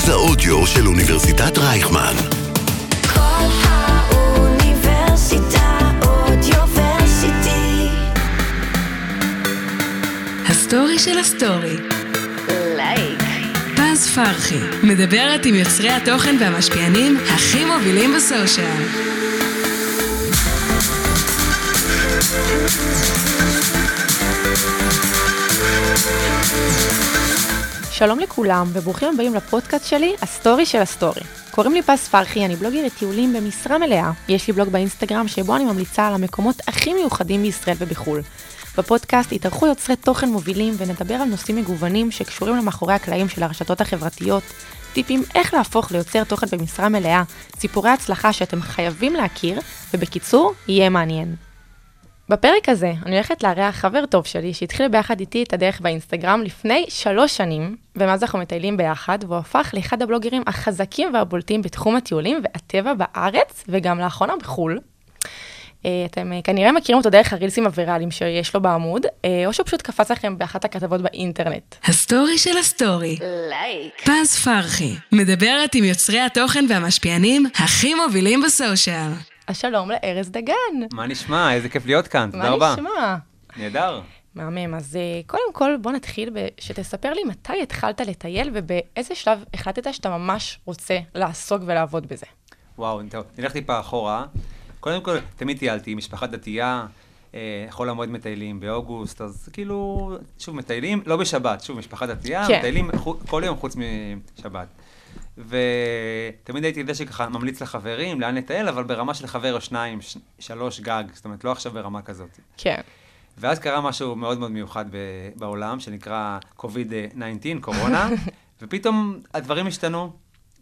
מרכז האודיו של אוניברסיטת רייכמן. קול האוניברסיטה אודיוורסיטי. הסטורי של הסטורי. Like. פז פרחי, מדברת עם יוצרי התוכן והמשפיענים הכי מובילים ב social. שלום לכולם, וברוכים הבאים לפודקאסט שלי, הסטורי של הסטורי. קוראים לי פז פרחי, אני בלוגרית טיולים במשרה מלאה. יש לי בלוג באינסטגרם שבו אני ממליצה על המקומות הכי מיוחדים בישראל ובחו"ל. בפודקאסט יתארחו יוצרי תוכן מובילים ונדבר על נושאים מגוונים שקשורים למאחורי הקלעים של הרשתות החברתיות, טיפים איך להפוך ליוצר תוכן במשרה מלאה, סיפורי הצלחה שאתם חייבים להכיר, ובקיצור, יהיה מעניין. בפרק הזה אני הולכת לארח חבר טוב שלי שהתחיל ביחד איתי את הדרך באינסטגרם לפני שלוש שנים, ומאז אנחנו מטיילים ביחד, והוא הפך לאחד הבלוגרים החזקים והבולטים בתחום הטיולים והטבע בארץ, וגם לאחרונה בחו"ל. אה, אתם אה, כנראה מכירים אותו דרך הרילסים הוויראליים שיש לו בעמוד, אה, או שהוא פשוט קפץ לכם באחת הכתבות באינטרנט. הסטורי של הסטורי. like. פז פרחי, מדברת עם יוצרי התוכן והמשפיענים הכי מובילים בסושיאל. אז שלום לארז דגן. מה נשמע? איזה כיף להיות כאן, תודה מה רבה. נשמע? נהדר. מהמם, אז אה, קודם כל בוא נתחיל שתספר לי מתי התחלת לטייל ובאיזה שלב החלטת שאתה ממש רוצה לעסוק ולעבוד בזה. וואו, טוב, נלך טיפה אחורה. קודם כל, תמיד טיילתי, משפחה דתייה, אה, חול המועד מטיילים באוגוסט, אז כאילו, שוב, מטיילים, לא בשבת, שוב, משפחה דתייה, כן. מטיילים כל יום חוץ משבת. ותמיד הייתי זה שככה ממליץ לחברים לאן לטייל, אבל ברמה של חבר או שניים, ש- שלוש גג, זאת אומרת, לא עכשיו ברמה כזאת. כן. ואז קרה משהו מאוד מאוד מיוחד ב- בעולם, שנקרא COVID-19, קורונה, ופתאום הדברים השתנו.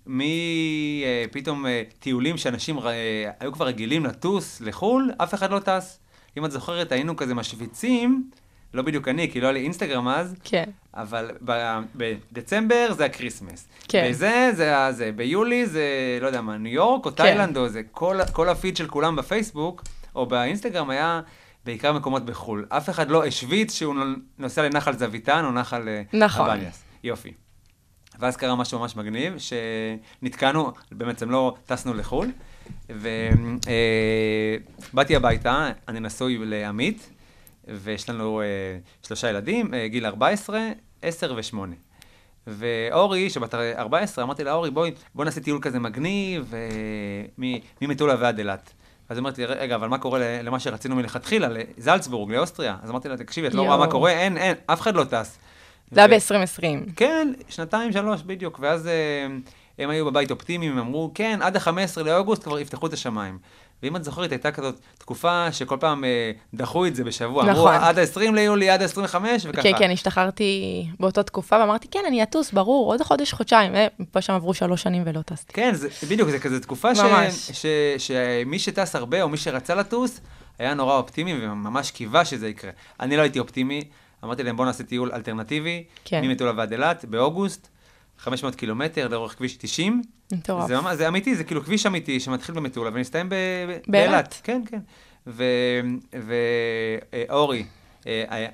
מפתאום טיולים שאנשים אה, היו כבר רגילים לטוס לחו"ל, אף אחד לא טס. אם את זוכרת, היינו כזה משוויצים, לא בדיוק אני, כי לא היה לי אינסטגרם אז, כן. אבל ב- בדצמבר זה הקריסמס. כן. וזה, זה זה, ביולי זה, לא יודע מה, ניו יורק או כן. תאילנד או זה, כל, כל הפיד של כולם בפייסבוק או באינסטגרם היה בעיקר מקומות בחו"ל. אף אחד לא השוויץ שהוא נוסע לנחל זוויתן או נחל אה, נכון. הבניאס. יופי. ואז קרה משהו ממש מגניב, שנתקענו, בעצם לא טסנו לחו"ל, ובאתי הביתה, אני נשוי לעמית, ויש לנו אה, שלושה ילדים, אה, גיל 14, 10 ו-8. ואורי, שבת 14, אמרתי לה, אורי, בואי, בואי נעשה טיול כזה מגניב, אה, ממטולה ועד אילת. אז אמרתי, רגע, אבל מה קורה למה שרצינו מלכתחילה, לזלצבורג, לאוסטריה? אז אמרתי לה, תקשיבי, את לא רואה מה. קורה? אין, אין, אף אחד לא טס. זה היה ו- ב-2020. כן, שנתיים, שלוש, בדיוק. ואז הם היו בבית אופטימיים, הם אמרו, כן, עד ה-15 לאוגוסט כבר יפתחו את השמיים. ואם את זוכרת, הייתה כזאת תקופה שכל פעם אה, דחו את זה בשבוע. אמרו, נכון. עד ה-20 ליולי, עד ה-25, וככה. כן, כן, השתחררתי באותה תקופה ואמרתי, כן, אני אטוס, ברור, עוד חודש, חודשיים. ופה שם עברו שלוש שנים ולא טסתי. כן, זה, בדיוק, זה כזה תקופה ש. ש, שמי שטס הרבה, או מי שרצה לטוס, היה נורא אופטימי וממש קיווה שזה יקרה. אני לא הייתי אופטימי, אמרתי להם, בואו נעשה טיול אלטרנטיבי, כן. ממטולה ועד אילת, באוגוסט, 500 קילומטר לאורך כביש 90. מטורף. זה, ממש- זה אמיתי, זה כאילו כביש אמיתי שמתחיל במטולה ומסתיים באילת. כן, כן. ואורי,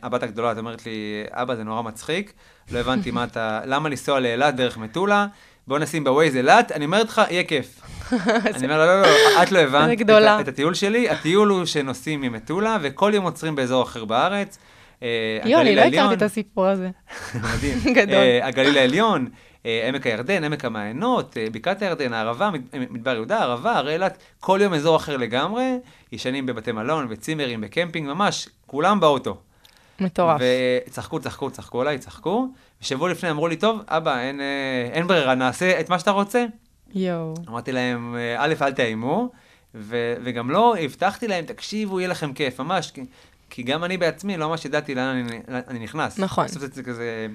הבת הגדולה, את אומרת לי, אבא, זה נורא מצחיק, לא הבנתי מה אתה, למה לנסוע לאילת דרך מטולה? בוא נשים בווייז אילת, אני אומרת לך, יהיה כיף. אני אומר לה, לא, לא, את לא הבנת את. ה- את הטיול שלי, הטיול הוא שנוסעים ממטולה, וכל יום עוצרים באזור אחר בארץ. אה, יואו, אני הגליל לא. הכרתי את הסיפור הזה. מדהים. גדול. אה, הגליל העליון, אה, עמק הירדן, עמק המעיינות, אה, בקעת הירדן, הערבה, אה, מדבר יהודה, הערבה, הרי אילת, כל יום אזור אחר לגמרי, ישנים בבתי מלון, בצימרים, בקמפינג, ממש, כולם באוטו. מטורף. וצחקו, צחקו, צחקו עליי, צחקו. ושבוע לפני אמרו לי, טוב, אבא, אין, אה, אין ברירה, נעשה את מה שאתה רוצה. יואו. אמרתי להם, אה, א', אל תאיימו, ו- וגם לא, הבטחתי להם, תקשיבו, יהיה לכם כיף, ממש, כי, כי גם אני בעצמי לא ממש ידעתי לאן אני, אני נכנס. נכון. בסוף זה כזה...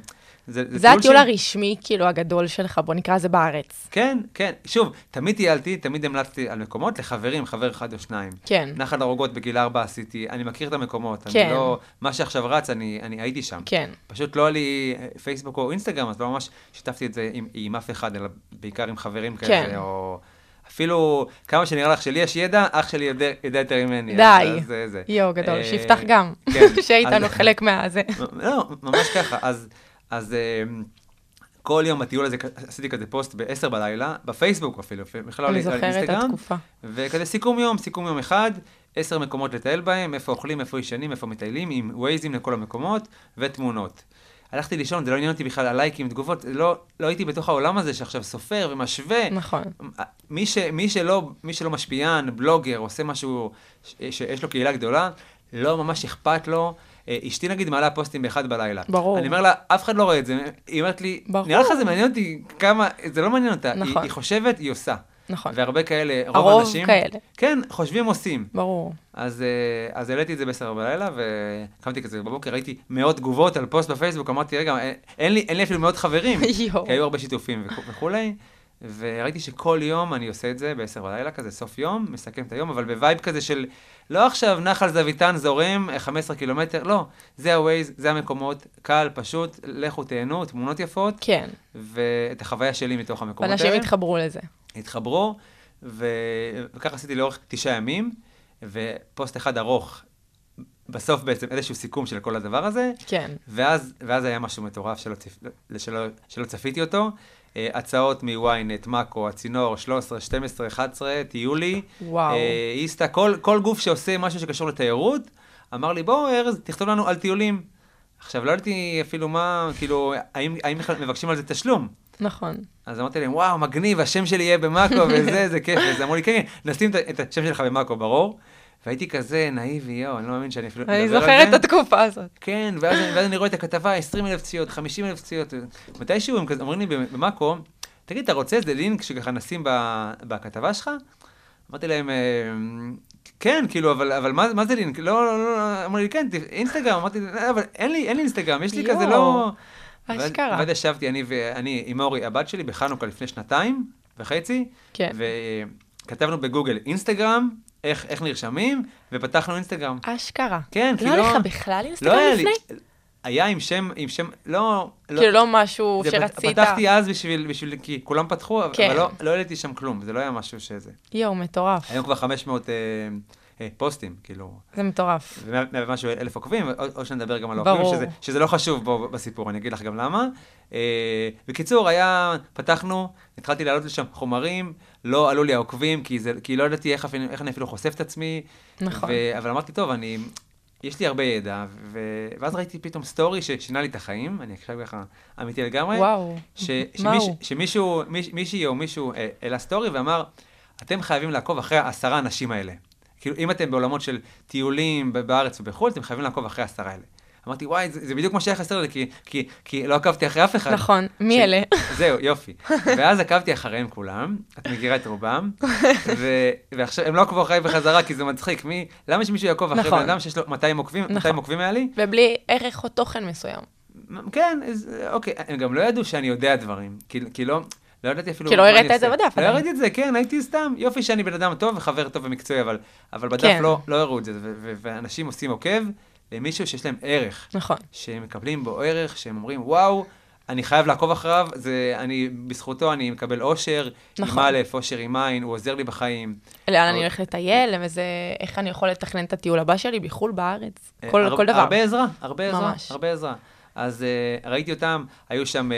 זה, זה הטיול ש- הרשמי, כאילו, הגדול שלך, בוא נקרא לזה בארץ. כן, כן. שוב, תמיד טיילתי, תמיד המלצתי על מקומות לחברים, חבר אחד או שניים. כן. נחל הרוגות בגיל ארבע עשיתי, אני מכיר את המקומות. כן. אני לא, מה שעכשיו רץ, אני, אני הייתי שם. כן. פשוט לא היה לי אה, פייסבוק או אינסטגרם, אז לא ממש שיתפתי את זה עם, עם אף אחד, אלא בעיקר עם חברים כן. כאלה, או... אפילו כמה שנראה לך שלי יש ידע, אח שלי יודע, יודע יותר ממני. די. זה, זה. יואו, גדול. אה, שיפתח גם. כן. שיהיה איתנו חלק מהזה. לא, ממש ככה. אז, אז אה, כל יום בטיול הזה עשיתי כזה פוסט ב-10 בלילה, בפייסבוק אפילו, בכלל לא אני על זוכרת את אינסטגרם. התקופה. וכזה סיכום יום, סיכום יום אחד, עשר מקומות לטייל בהם, איפה אוכלים, איפה ישנים, איפה מטיילים, עם ווייזים לכל המקומות, ותמונות. הלכתי לישון, זה לא עניין אותי בכלל הלייקים, תגובות, לא, לא הייתי בתוך העולם הזה שעכשיו סופר ומשווה. נכון. מי, ש, מי, שלא, מי שלא משפיען, בלוגר, עושה משהו ש, שיש לו קהילה גדולה, לא ממש אכפת לו. אה, אשתי נגיד מעלה פוסטים באחד בלילה. ברור. אני אומר לה, אף אחד לא רואה את זה. היא אומרת לי, ברור. נראה לך זה מעניין אותי כמה, זה לא מעניין אותה. היא, נכון. היא חושבת, היא עושה. נכון. והרבה כאלה, רוב הרוב האנשים... כאלה. כן, חושבים עושים. ברור. אז, אה, אז העליתי את זה בעשר בלילה, וקמתי כזה בבוקר, ראיתי מאות תגובות על פוסט בפייסבוק, אמרתי, רגע, אה, אין לי, אין לי אפילו מאות חברים. כי היו הרבה שיתופים וכו- וכולי, וראיתי שכל יום אני עושה את זה בעשר בלילה, כזה סוף יום, מסכם את היום, אבל ב vibe כזה של, לא עכשיו נחל זוויתן זורם, אה, 15 קילומטר, לא, זה הווייז, זה המקומות, קל, פשוט, לכו תהנו, תמונות יפות, כן. ואת החוויה שלי מתוך המקומות ואנשים האלה. התחברו לזה. התחברו, ו... וככה עשיתי לאורך תשעה ימים, ופוסט אחד ארוך, בסוף בעצם איזשהו סיכום של כל הדבר הזה, כן. ואז, ואז היה משהו מטורף שלא, צפ... שלא, שלא צפיתי אותו. אה, הצעות מ-ynet, מאקו, הצינור, 13, 12, 11, טיולי, וואו. אה, איסטה, כל, כל גוף שעושה משהו שקשור לתיירות, אמר לי, בוא, ארז, תכתוב לנו על טיולים. עכשיו, לא ידעתי אפילו מה, כאילו, האם, האם מבקשים על זה תשלום. נכון. אז אמרתי להם, וואו, מגניב, השם שלי יהיה במאקו וזה, זה כיף. אז אמרו לי, כן, כן, נשים את השם שלך במאקו, ברור. והייתי כזה נאיבי, יואו, אני לא מאמין שאני אפילו אני מדבר על זוכרת. את התקופה הזאת. כן, ואז, ואז אני רואה את הכתבה, 20 אלף צפיות, 50 אלף צפיות. מתישהו הם כזה, אומרים לי במאקו, תגיד, אתה רוצה איזה לינק שככה נשים ב- בכתבה שלך? אמרתי להם, "אה, כן, כאילו, אבל, אבל מה, מה זה לינק? לא, לא, לא, אמרו לי, כן, אינסטגרם. אמרתי, "אה, אבל אין לי, אין לי אינסטגרם, יש לי כזה יואו, לא... אשכרה. ואז ישבתי, אני ואני עם אורי, הבת שלי, בחנוכה לפני שנתיים וחצי, כן. וכתבנו בגוגל אינסטגרם, איך, איך נרשמים, ופתחנו אינסטגרם. אשכרה. כן, כי לא לא... היה לך בכלל אינסטגרם לא היה לי. לפני? היה עם שם, עם שם, לא... כאילו לא משהו זה פת- שרצית. פתחתי אז בשביל, בשביל, כי כולם פתחו, כן. אבל לא, לא העליתי שם כלום, זה לא היה משהו שזה. יואו, מטורף. היום כבר 500 אה, אה, פוסטים, כאילו, זה מטורף. ומשהו אלף עוקבים, או, או שנדבר גם על. העוקבים, שזה, שזה לא חשוב פה בסיפור, אני אגיד לך גם למה. אה, בקיצור, היה, פתחנו, התחלתי להעלות לשם חומרים, לא עלו לי העוקבים, כי, זה, כי לא ידעתי איך, איך אני אפילו חושף את עצמי. נכון. ו, אבל אמרתי, טוב, אני, יש לי הרבה ידע, ו, ואז ראיתי פתאום סטורי ששינה לי את החיים, אני עכשיו ככה אמיתי לגמרי. וואו. ש, שמיש? שמישהו, מיש, מישהי או מישהו אה, העלה סטורי ואמר, אתם חייבים לעקוב אחרי העשרה האנשים האלה. כאילו, אם אתם בעולמות של טיולים בארץ ובחו"ל, אתם חייבים לעקוב אחרי העשרה האלה. אמרתי, וואי, זה, זה בדיוק מה שהיה חסר לי, כי, כי, כי לא עקבתי אחרי אף אחד. נכון, מי אלה? זהו, יופי. ואז עקבתי אחריהם כולם, את מכירה את רובם, ו, ועכשיו הם לא עקבו אחריי בחזרה, כי זה מצחיק. מי, למה שמישהו יעקוב אחרי נכון. בן אדם שיש לו 200 עוקבים, 200 נכון. עוקבים היה לי? ובלי ערך או תוכן מסוים. כן, אז, אוקיי, הם גם לא ידעו שאני יודע דברים, כי, כי לא, לא ידעתי אפילו כי לא הראית את זה. בדף לא. הראיתי את זה, כן, הייתי סתם, יופי שאני בן אדם טוב וחבר טוב ומקצועי, אבל, אבל בדף כן. לא, לא הראו את זה, ואנשים עושים עוקב למישהו שיש להם ערך, נכון. שהם מקבלים בו ערך, שהם אומרים, וואו, אני חייב לעקוב אחריו, זה, אני, בזכותו אני מקבל אושר, נכון. עם א', אושר עם עין, הוא עוזר לי בחיים. לאן אבל- אני הולך לטייל, וזה, איך אני יכול לתכנן את הטיול הבא שלי בחו"ל, בארץ. כל הר- כל דבר. אה, הרבה עזרה, הרבה עזרה, ממש. הרבה עזרה. אז uh, ראיתי אותם, היו שם uh,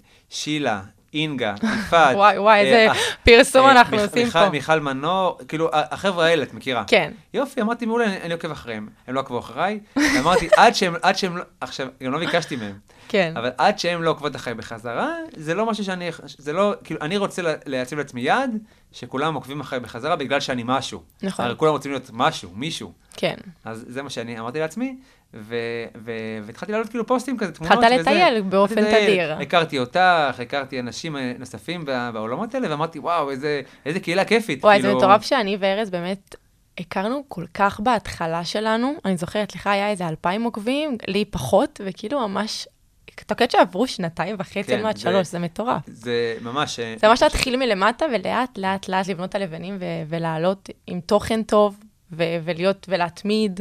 uh, שילה, אינגה, יפעת. וואי, וואי, איזה אה, פרסום אה, אנחנו עושים פה. מיכל מנור, כאילו, החבר'ה האלה, את מכירה. כן. יופי, אמרתי, מעולה, אני, עוקב אחריהם. הם לא עקבו אחריי, עד שהם, עד שהם, לא, עכשיו, גם לא ביקשתי מהם, כן. אבל עד שהם לא עוקבות אחריי בחזרה, זה לא משהו שאני, זה לא, כאילו, אני רוצה לה- להציב לעצמי יעד, שכולם עוקבים אחריי בחזרה בגלל שאני משהו. נכון. הרי כולם רוצים להיות משהו, מישהו. כן. אז זה מה שאני אמרתי לעצמי, ו- ו- והתחלתי לעלות כאילו פוסטים כזה, תמונות התחלת. לטייל באופן. תדיר. הכרתי אותך, הכרתי אנשים נוספים בעולמות האלה, ואמרתי, וואו, איזה, איזה קהילה כיפית. וואי, זה כאילו, מטורף שאני וארז באמת הכרנו כל כך בהתחלה שלנו. אני זוכרת, לך היה איזה אלפיים עוקבים, לי פחות, וכאילו ממש, אתה קולט שעברו שנתיים וחצי כן, עד שלוש, זה מטורף. זה ממש... אה, זה ממש להתחיל מלמטה ולאט לאט לאט לבנות את הלבנים ו- ולעלות עם תוכן טוב ו- ולהיות ולהתמיד.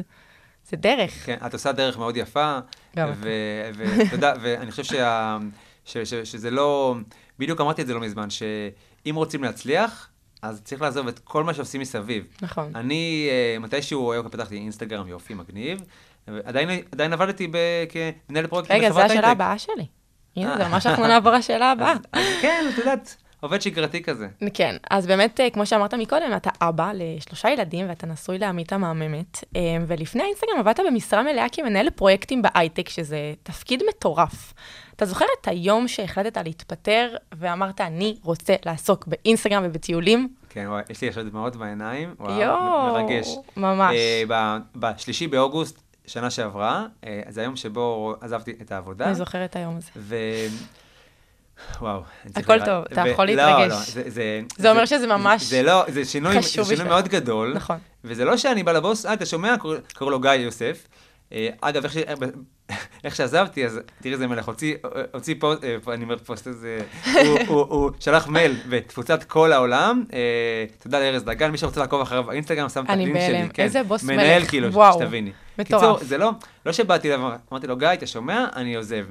זה דרך. כן, את עושה דרך מאוד יפה. גם ו- ואתה יודע, ואני חושב שה- ש- ש- שזה לא... בדיוק אמרתי את זה לא מזמן, שאם רוצים להצליח, אז צריך לעזוב את כל מה שעושים מסביב. נכון. אני, אה, מתישהו היום פתחתי אינסטגרם, יופי, מגניב. עדיין, עדיין עבדתי ב- כמנהל פרויקטים רגע, זו בחברת השאלה הייטק. הבאה שלי. הנה, זה ממש אנחנו נעבור לשאלה הבאה. כן, את יודעת, עובד שגרתי כזה. כן, אז באמת, אה, כמו שאמרת מקודם, אתה אבא לשלושה ילדים ואתה נשוי לעמית המהממת, אה, ולפני האינסטגרם עבדת במשרה מלאה כמנהל פרויקטים בהייטק, שזה תפקיד מטורף. אתה זוכר את היום שהחלטת להתפטר ואמרת, אני רוצה לעסוק באינסטגרם ובטיולים? כן, וואי, יש לי עכשיו דמעות בעיניים, וואו, יואו, מרגש. ממש. אה, בשלישי באוגוסט, שנה שעברה, אה, זה היום שבו עזבתי את העבודה. אני זוכרת את היום הזה. ו... וואו. הכל לראות. טוב, אתה ו- יכול לא, להתרגש. לא, זה, זה, זה אומר שזה ממש זה לא, זה שינוי, חשוב זה שינוי בשבילך. מאוד גדול. נכון. וזה לא שאני בא לבוס, אה, אתה שומע? קורא- לו גיא יוסף. אה, אגב, איך, ש... איך שעזבתי, אז תראי איזה מלך, הוציא, הוציא פוסט, אה, אני אומר פוסט איזה, הוא, הוא, הוא שלח מייל בתפוצת כל העולם, אה, תודה לארז דגן, מי שרוצה לעקוב אחריו באינסטגרם, שם את אני הלינק שלי, בהלם. כן. איזה בוס מנהל מלך, כאילו, וואו. שתביני. מטורף. קיצור, זה לא, לא שבאתי אליו, אמרתי לו, גיא, אתה שומע? אני עוזב.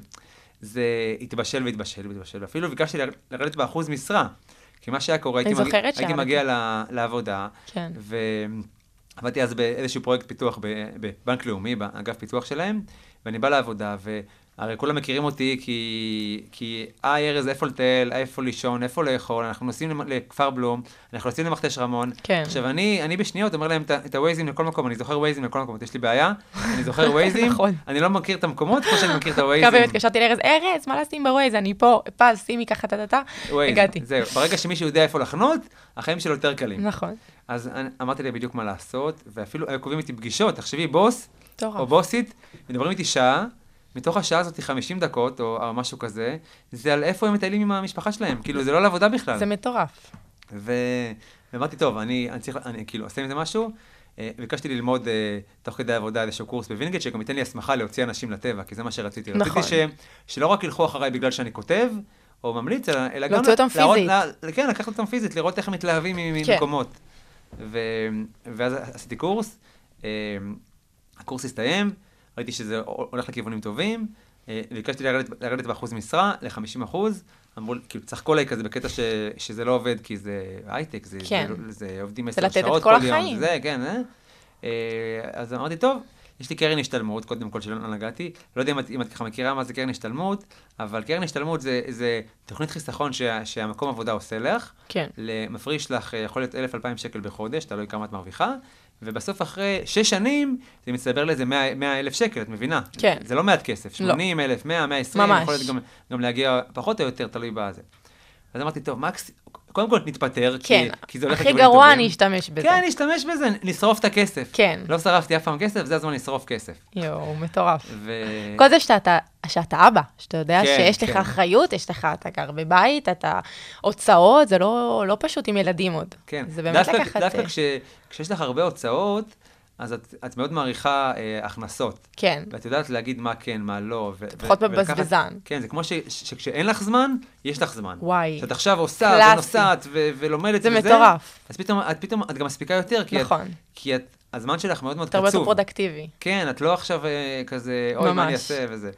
זה התבשל והתבשל והתבשל, ואפילו ביקשתי לרדת באחוז משרה. כי מה שהיה קורה, הייתי, אני זוכרת הייתי. מגיע לעבודה, כן. ועבדתי אז באיזשהו פרויקט פיתוח בבנק לאומי, באגף פיתוח שלהם, ואני בא לעבודה, והרי כולם מכירים אותי כי, כי היי ארז, איפה לטייל, איפה לישון, איפה לאכול, אנחנו נוסעים לכפר בלום, אנחנו נוסעים למכתש רמון. כן. עכשיו, אני, אני בשניות אומר להם את הווייזים לכל מקום, אני זוכר ווייזים לכל מקום, יש לי בעיה, אני זוכר ווייזים, נכון. אני לא מכיר את המקומות כמו שאני מכיר את כמה הווייזים. פעמים התקשרתי לארז, ארז, מה לשים בווייז? אני פה, פז, שימי ככה טה-טה-טה. ווייז, הגעתי. זהו, ברגע שמישהו יודע איפה לחנות, החיים שלו יותר קלים. נכון. אז אני- אמרתי להם בדיוק מה לעשות, ואפילו היו קובעים איתי פגישות, תחשבי, בוס או מטורף. בוסית, מדברים איתי שעה, מתוך השעה הזאת 50 דקות, או או משהו כזה, זה על איפה הם מטיילים עם המשפחה שלהם, כאילו, זה לא לעבודה בכלל. זה מטורף. ו... ואמרתי, טוב, אני, אני צריך, אני כאילו עושה עם זה משהו. אה, ביקשתי ללמוד אה, תוך כדי העבודה איזשהו קורס בווינגייט, שגם ייתן לי הסמכה להוציא אנשים לטבע, כי זה מה שרציתי. נכון. רציתי ש... שלא רק ילכו אחריי בגלל שאני כותב, או ממליץ, אלא, גם... להוציא אותם פיזית. לה- כן, לקחת אותם פיזית, לראות איך הם מתלהבים מ- כן. ו... ואז עשיתי קורס, אה, הקורס הסתיים, ראיתי שזה הולך לכיוונים טובים, אה, ביקשתי לרדת, לרדת באחוז משרה ל-50 אחוז, אמרו, כאילו, צחקו עליי כזה בקטע ש, שזה לא עובד, כי זה הייטק, זה, כן. זה, זה עובדים זה עשר לתת את שעות כל כל. יום, זה, כן, אה? אה, אז אמרתי, טוב, יש לי קרן השתלמות, קודם כל שלא נגעתי, לא יודע אם את, אם את ככה מכירה מה זה קרן השתלמות, אבל קרן השתלמות זה, זה תוכנית חיסכון שה, שהמקום עבודה עושה לך, כן. מפריש לך, אה, יכול להיות 1,000-2,000 שקל בחודש, תלוי כמה את מרוויחה, ובסוף אחרי שש שנים, זה מצטבר לאיזה 100 אלף שקל, את מבינה? כן. זה לא מעט כסף, לא. 80 אלף, 100, 120, ממש. יכול להיות גם, גם להגיע פחות או יותר, תלוי בזה. אז אמרתי, טוב, מקס, קודם כל נתפטר, כי, כן. כי זה הולך הכי גרוע. אני אשתמש בזה. כן, נשתמש בזה, נשרוף את הכסף. כן. לא שרפתי אף פעם כסף, זה הזמן לשרוף כסף. יואו, מטורף. ו... כל זה שאתה, שאתה אבא, שאתה יודע כן, שיש לך כן. אחריות, יש לך, אתה גר בבית, אתה הוצאות, זה לא, לא פשוט עם ילדים עוד. כן, זה באמת דווקא, לקחת... דווקא אה, כש, כשיש לך הרבה הוצאות, אז את, את מאוד מעריכה אה, הכנסות. כן, ואת יודעת להגיד מה כן, מה לא. ו- פחות ו- מבזבזן. כן, זה כמו ש, ש- שכשאין לך זמן, יש לך זמן. וואי. שאת עכשיו עושה קלאסי. ונוסעת ו- ולומדת זה וזה, מטורף. אז פתאום את, פתאום את גם מספיקה יותר, כי, נכון. את, כי את, הזמן שלך מאוד מאוד אתה הרבה יותר קצוב. פרודוקטיבי. כן, את לא עכשיו אה, כזה, אוי, מה ממש. אני אעשה וזה.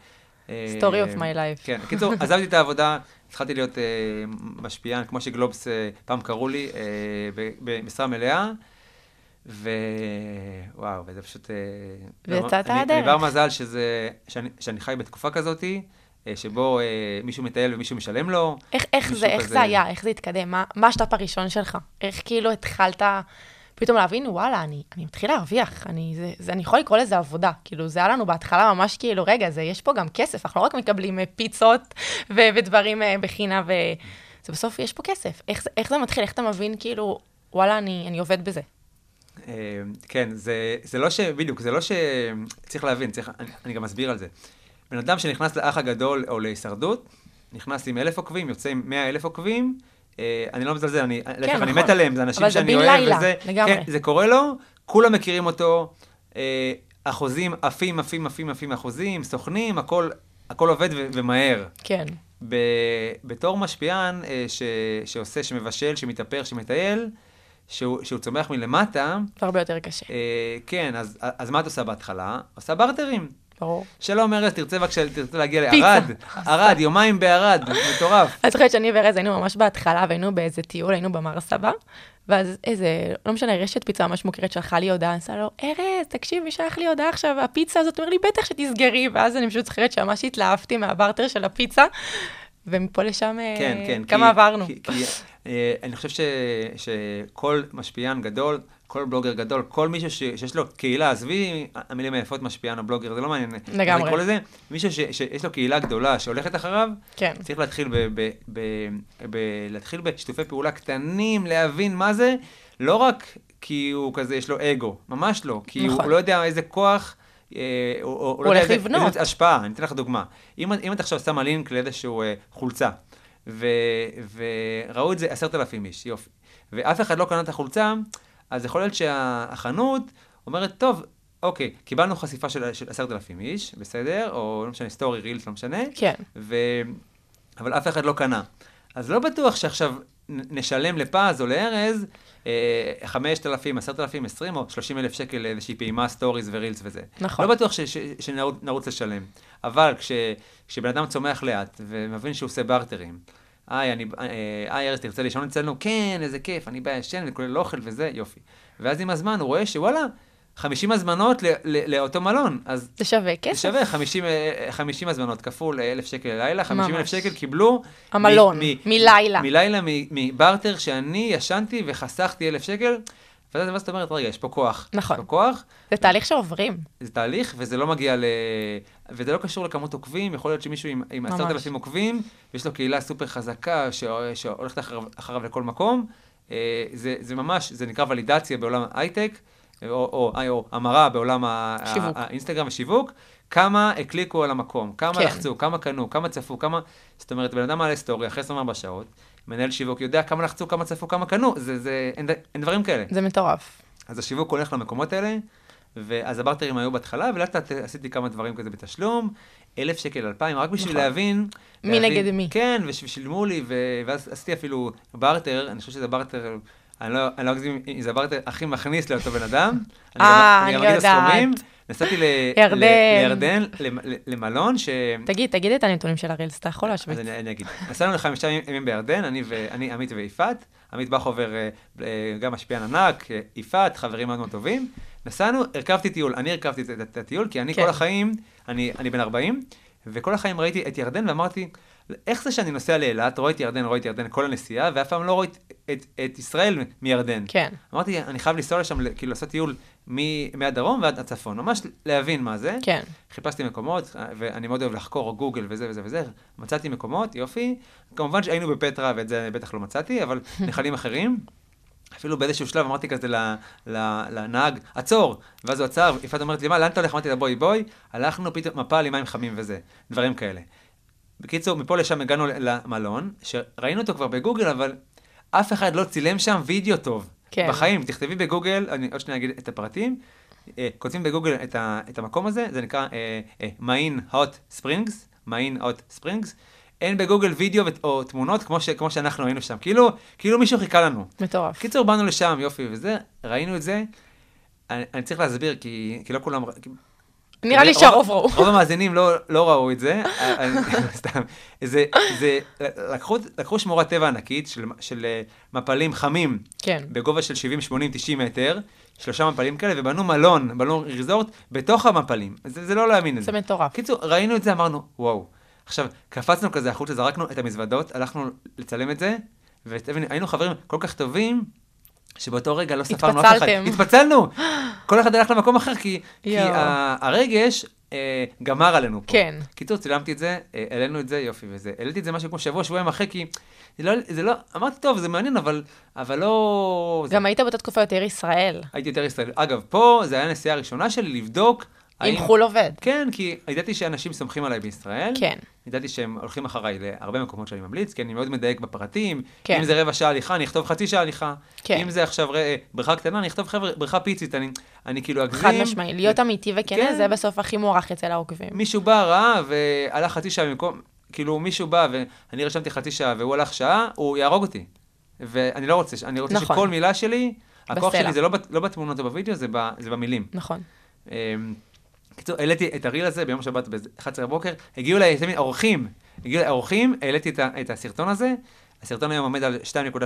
Story of my life. כן, בקיצור, עזבתי את העבודה, התחלתי להיות אה, משפיען, כמו שגלובס אה, פעם קראו לי, אה, במשרה מלאה, ווואו, וזה פשוט... אה, ויצאת אני- לדרך. אני בר מזל שזה, שאני, שאני חי בתקופה כזאתי, אה, שבו אה, מישהו מטייל ומישהו משלם לו. איך, איך, זה, איך כזה- זה היה? איך זה התקדם? מה, מה השלב הראשון שלך? איך כאילו התחלת פתאום להבין, וואלה, אני, אני מתחיל להרוויח, אני, זה, זה, אני יכול לקרוא לזה עבודה. כאילו, זה היה לנו בהתחלה ממש כאילו, רגע, זה, יש פה גם כסף, אנחנו לא רק מקבלים אה, פיצות ו- ודברים בחינם, וזה בסוף, יש פה כסף. איך, איך זה מתחיל? איך אתה מבין, כאילו, וואלה, אני, אני עובד בזה? אה, כן, זה, זה לא ש... בדיוק, זה לא ש... צריך להבין, צריך, אני, אני גם אסביר על זה. בן אדם שנכנס לאח הגדול או להישרדות, נכנס עם אלף עוקבים, יוצא עם מאה אלף עוקבים, אה, אני לא מזלזל, אני, להפך, אני נכון. מת עליהם, זה אנשים שאני אוהב, לילה, וזה, לגמרי. כן, זה קורה לו, כולם מכירים אותו, אה, אחוזים עפים, עפים, עפים, עפים אחוזים, סוכנים, הכל, הכל עובד ו- ומהר. כן. ב, בתור משפיען אה, ש, שעושה, שמבשל, שמתאפר, שמטייל, שהוא, שהוא צומח מלמטה, זה הרבה יותר קשה, אה, כן, אז, אז מה את עושה בהתחלה? עושה בארטרים. ברור. שלום ארז, תרצה בבקשה, תרצה להגיע. לערד? ערד, יומיים בערד, מטורף. אני זוכרת שאני וארז היינו ממש בהתחלה, והיינו באיזה טיול, היינו במר סבא, ואז איזה, לא משנה, רשת פיצה ממש מוכרת שלחה לי הודעה, עשה לו, ארז, תקשיב, מי שלח לי הודעה עכשיו, הפיצה הזאת, אומר לי, בטח שתסגרי, ואז אני פשוט זוכרת שממש התלהבתי מהברטר של הפיצה, ומפה לשם, אה, כן, כן. כמה כי- עברנו. כי, כי, אני חושב ש, שכל משפיען גדול, כל בלוגר גדול, כל מישהו ש, שיש לו קהילה, עזבי המילים היפות משפיען או בלוגר, זה לא מעניין. לגמרי. לקרוא לזה, מישהו ש, שיש לו קהילה גדולה שהולכת אחריו, כן. צריך להתחיל, ב, ב, ב, ב, להתחיל בשיתופי פעולה קטנים, להבין מה זה, לא רק כי הוא כזה, יש לו אגו, ממש לא, כי נכון. הוא לא יודע איזה כוח, אה, הוא, לא הולך לבנות. השפעה, אני אתן לך דוגמה. אם, אם את עכשיו שמה לינק לאיזשהו אה, חולצה, ו, וראו את זה עשרת אלפים איש, יופי, ואף אחד לא קנה את החולצה, אז יכול להיות שהחנות אומרת, טוב, אוקיי, קיבלנו חשיפה של עשרת אלפים איש, בסדר? או לא משנה, סטורי, רילס, לא משנה. כן. ו... אבל אף אחד לא קנה. אז לא בטוח שעכשיו נשלם לפז או לארז אה, 5,000, 10,000, 20 או 30 אלף שקל לאיזושהי פעימה סטוריז ורילס וזה. נכון. לא בטוח ש- ש- שנרוץ נרוץ לשלם. אבל כש, כשבן אדם צומח לאט ומבין שהוא עושה בארטרים, היי, אני, אה, היי, ארז, תרצה לישון אצלנו? כן, איזה כיף, אני בא ישן וכולל אוכל וזה, יופי. ואז עם הזמן הוא רואה שוואלה, 50 הזמנות לאותו מלון, אז זה שווה זה כסף. שווה 50, אה, 50 הזמנות כפול 1,000 שקל ללילה, 50 אלף. שקל קיבלו. המלון, מ- מ- מלילה. מלילה, מברטר שאני ישנתי וחסכתי 1,000 שקל. ואז את אומרת, רגע, יש פה כוח. נכון. יש פה כוח, זה תהליך שעוברים. זה תהליך, וזה לא מגיע ל... וזה לא קשור לכמות עוקבים, יכול להיות שמישהו עם, עם ממש. 10,000 עוקבים, ויש לו קהילה סופר חזקה ש... שהולכת אחריו, אחריו לכל מקום. אה, זה, זה ממש, זה נקרא ולידציה בעולם ההייטק, או, או, או, המרה בעולם שיווק. האינסטגרם ושיווק. כמה הקליקו על המקום, כמה כן. לחצו, כמה קנו, כמה צפו, כמה... זאת אומרת, בן אדם מעלה סטורי אחרי 24 שעות, מנהל שיווק יודע כמה לחצו, כמה צפו, כמה קנו, זה, זה, אין, אין דברים כאלה. זה מטורף. אז השיווק הולך למקומות האלה, ואז הברטרים היו בהתחלה, ולאט לאט עשיתי כמה דברים כזה בתשלום, אלף שקל, אלפיים, רק בשביל נכון. להבין. מי להבין- נגד מי. כן, ושילמו לי, ו- ואז עשיתי אפילו ברטר, אני חושב שזה ברטר, אני לא אני לא אגזים אם זה הברטר הכי מכניס לאותו בן אדם. אה, אני יודעת. נסעתי לירדן, למ- למלון, ש... תגיד, תגיד את הנתונים של הרילס, אתה יכול אז להשוויץ. אני, אני אגיד. נסענו לחמישה ימים בירדן, אני, עמית ויפעת. עמית בכובר אה, אה, גם משפיען ענק, אה, יפעת, חברים מאוד מאוד טובים. נסענו, הרכבתי טיול. אני הרכבתי את, הטיול, כי אני כן. כל החיים, אני בן 40, וכל החיים ראיתי את ירדן ואמרתי, איך זה שאני נוסע לאילת, רואה את ירדן, רואה את ירדן כל הנסיעה, ואף פעם לא רואה את, את, את ישראל מירדן. כן. אמרתי, אני חייב לנסוע לשם, כאילו לעשות טיול מ- מהדרום ועד הצפון, ממש להבין מה זה. כן. חיפשתי מקומות, ואני מאוד אוהב לחקור גוגל וזה וזה וזה, מצאתי מקומות, יופי. כמובן שהיינו בפטרה, ואת זה בטח לא מצאתי, אבל נחלים אחרים. אפילו באיזשהו שלב אמרתי כזה לנהג, עצור! ואז הוא עצר, יפעת אומרת לי, מה, לאן אתה הולך? אמרתי לה, בואי, בואי. הלכנו פתאום, מפה עם מים חמים וזה, דברים כאלה. בקיצור, מפה לשם הגענו למלון, שראינו אותו כבר בגוגל, אבל אף אחד לא צילם שם וידאו טוב. כן. בחיים, תכתבי בגוגל, אני עוד שניה אגיד את הפרטים, אה, כותבים בגוגל את, ה, את המקום הזה, זה נקרא אה, אה, מיין הוט ספרינגס, מיין הוט ספרינגס. אין בגוגל וידאו או תמונות כמו, ש, כמו שאנחנו היינו שם, כאילו, כאילו מישהו חיכה לנו. מטורף. קיצור, באנו לשם, יופי וזה, ראינו את זה. אני, אני צריך להסביר, כי, כי לא כולם... כי- נראה לי רוב- שהרוב ראו. רוב המאזינים לא, לא ראו את זה, אני- סתם. זה, זה, לקחו, שמורת טבע ענקית של, של אה, מפלים חמים, כן. בגובה של 70, 80, 90 מטר, שלושה מפלים כאלה, ובנו מלון, מלון ריזורט, בתוך המפלים. זה, זה לא להאמין את זה זה. מטורף. קיצור, ראינו את זה, אמרנו, וואו. עכשיו, קפצנו כזה החוצה, זרקנו את המזוודות, הלכנו לצלם את זה, והיינו חברים כל כך טובים, שבאותו רגע לא ספרנו אף אחד. התפצלתם. התפצלנו! כל אחד הלך למקום אחר, כי, כי. ה- הרגש אה, גמר עלינו פה. כן. קיצור, צילמתי את זה, אה, העלינו את זה, יופי וזה. העליתי את זה משהו כמו שבוע, שבועיים אחרי, כי זה לא, זה לא, אמרתי, טוב, זה מעניין, אבל, אבל לא... זה- גם היית באותה תקופה יותר ישראל. הייתי יותר ישראלי. אגב, פה זה היה הנסיעה הראשונה שלי לבדוק. אם חו"ל עובד. כן, כי ידעתי שאנשים סומכים עליי בישראל. כן. ידעתי שהם הולכים אחריי להרבה מקומות שאני ממליץ, כי אני מאוד מדייק בפרטים. כן. אם זה רבע שעה הליכה, אני אכתוב חצי שעה הליכה. כן. אם זה עכשיו ר- בריכה קטנה, אני אכתוב חבר'ה, בריכה פיצית, אני, אני כאילו אגזים. חד משמעי. להיות אמיתי וכנה, כן. זה בסוף הכי מוערך אצל העוקבים. מישהו בא, ראה, והלך חצי שעה במקום, כאילו מישהו בא ואני רשמתי חצי שעה והוא הלך שעה, הוא יהרוג אותי. ואני לא רוצה, אני רוצה נכון. שכל מילה שלי, הכוח בסלע. שלי זה לא, בת- לא בתמונות או בווידאו, זה, ב, זה במילים. נכון. אמ, קיצור, העליתי את הריל הזה ביום שבת ב-11 בבוקר, הגיעו אליי תמיד אורחים, הגיעו אליי אורחים, העליתי את, את הסרטון הזה, הסרטון היום עומד על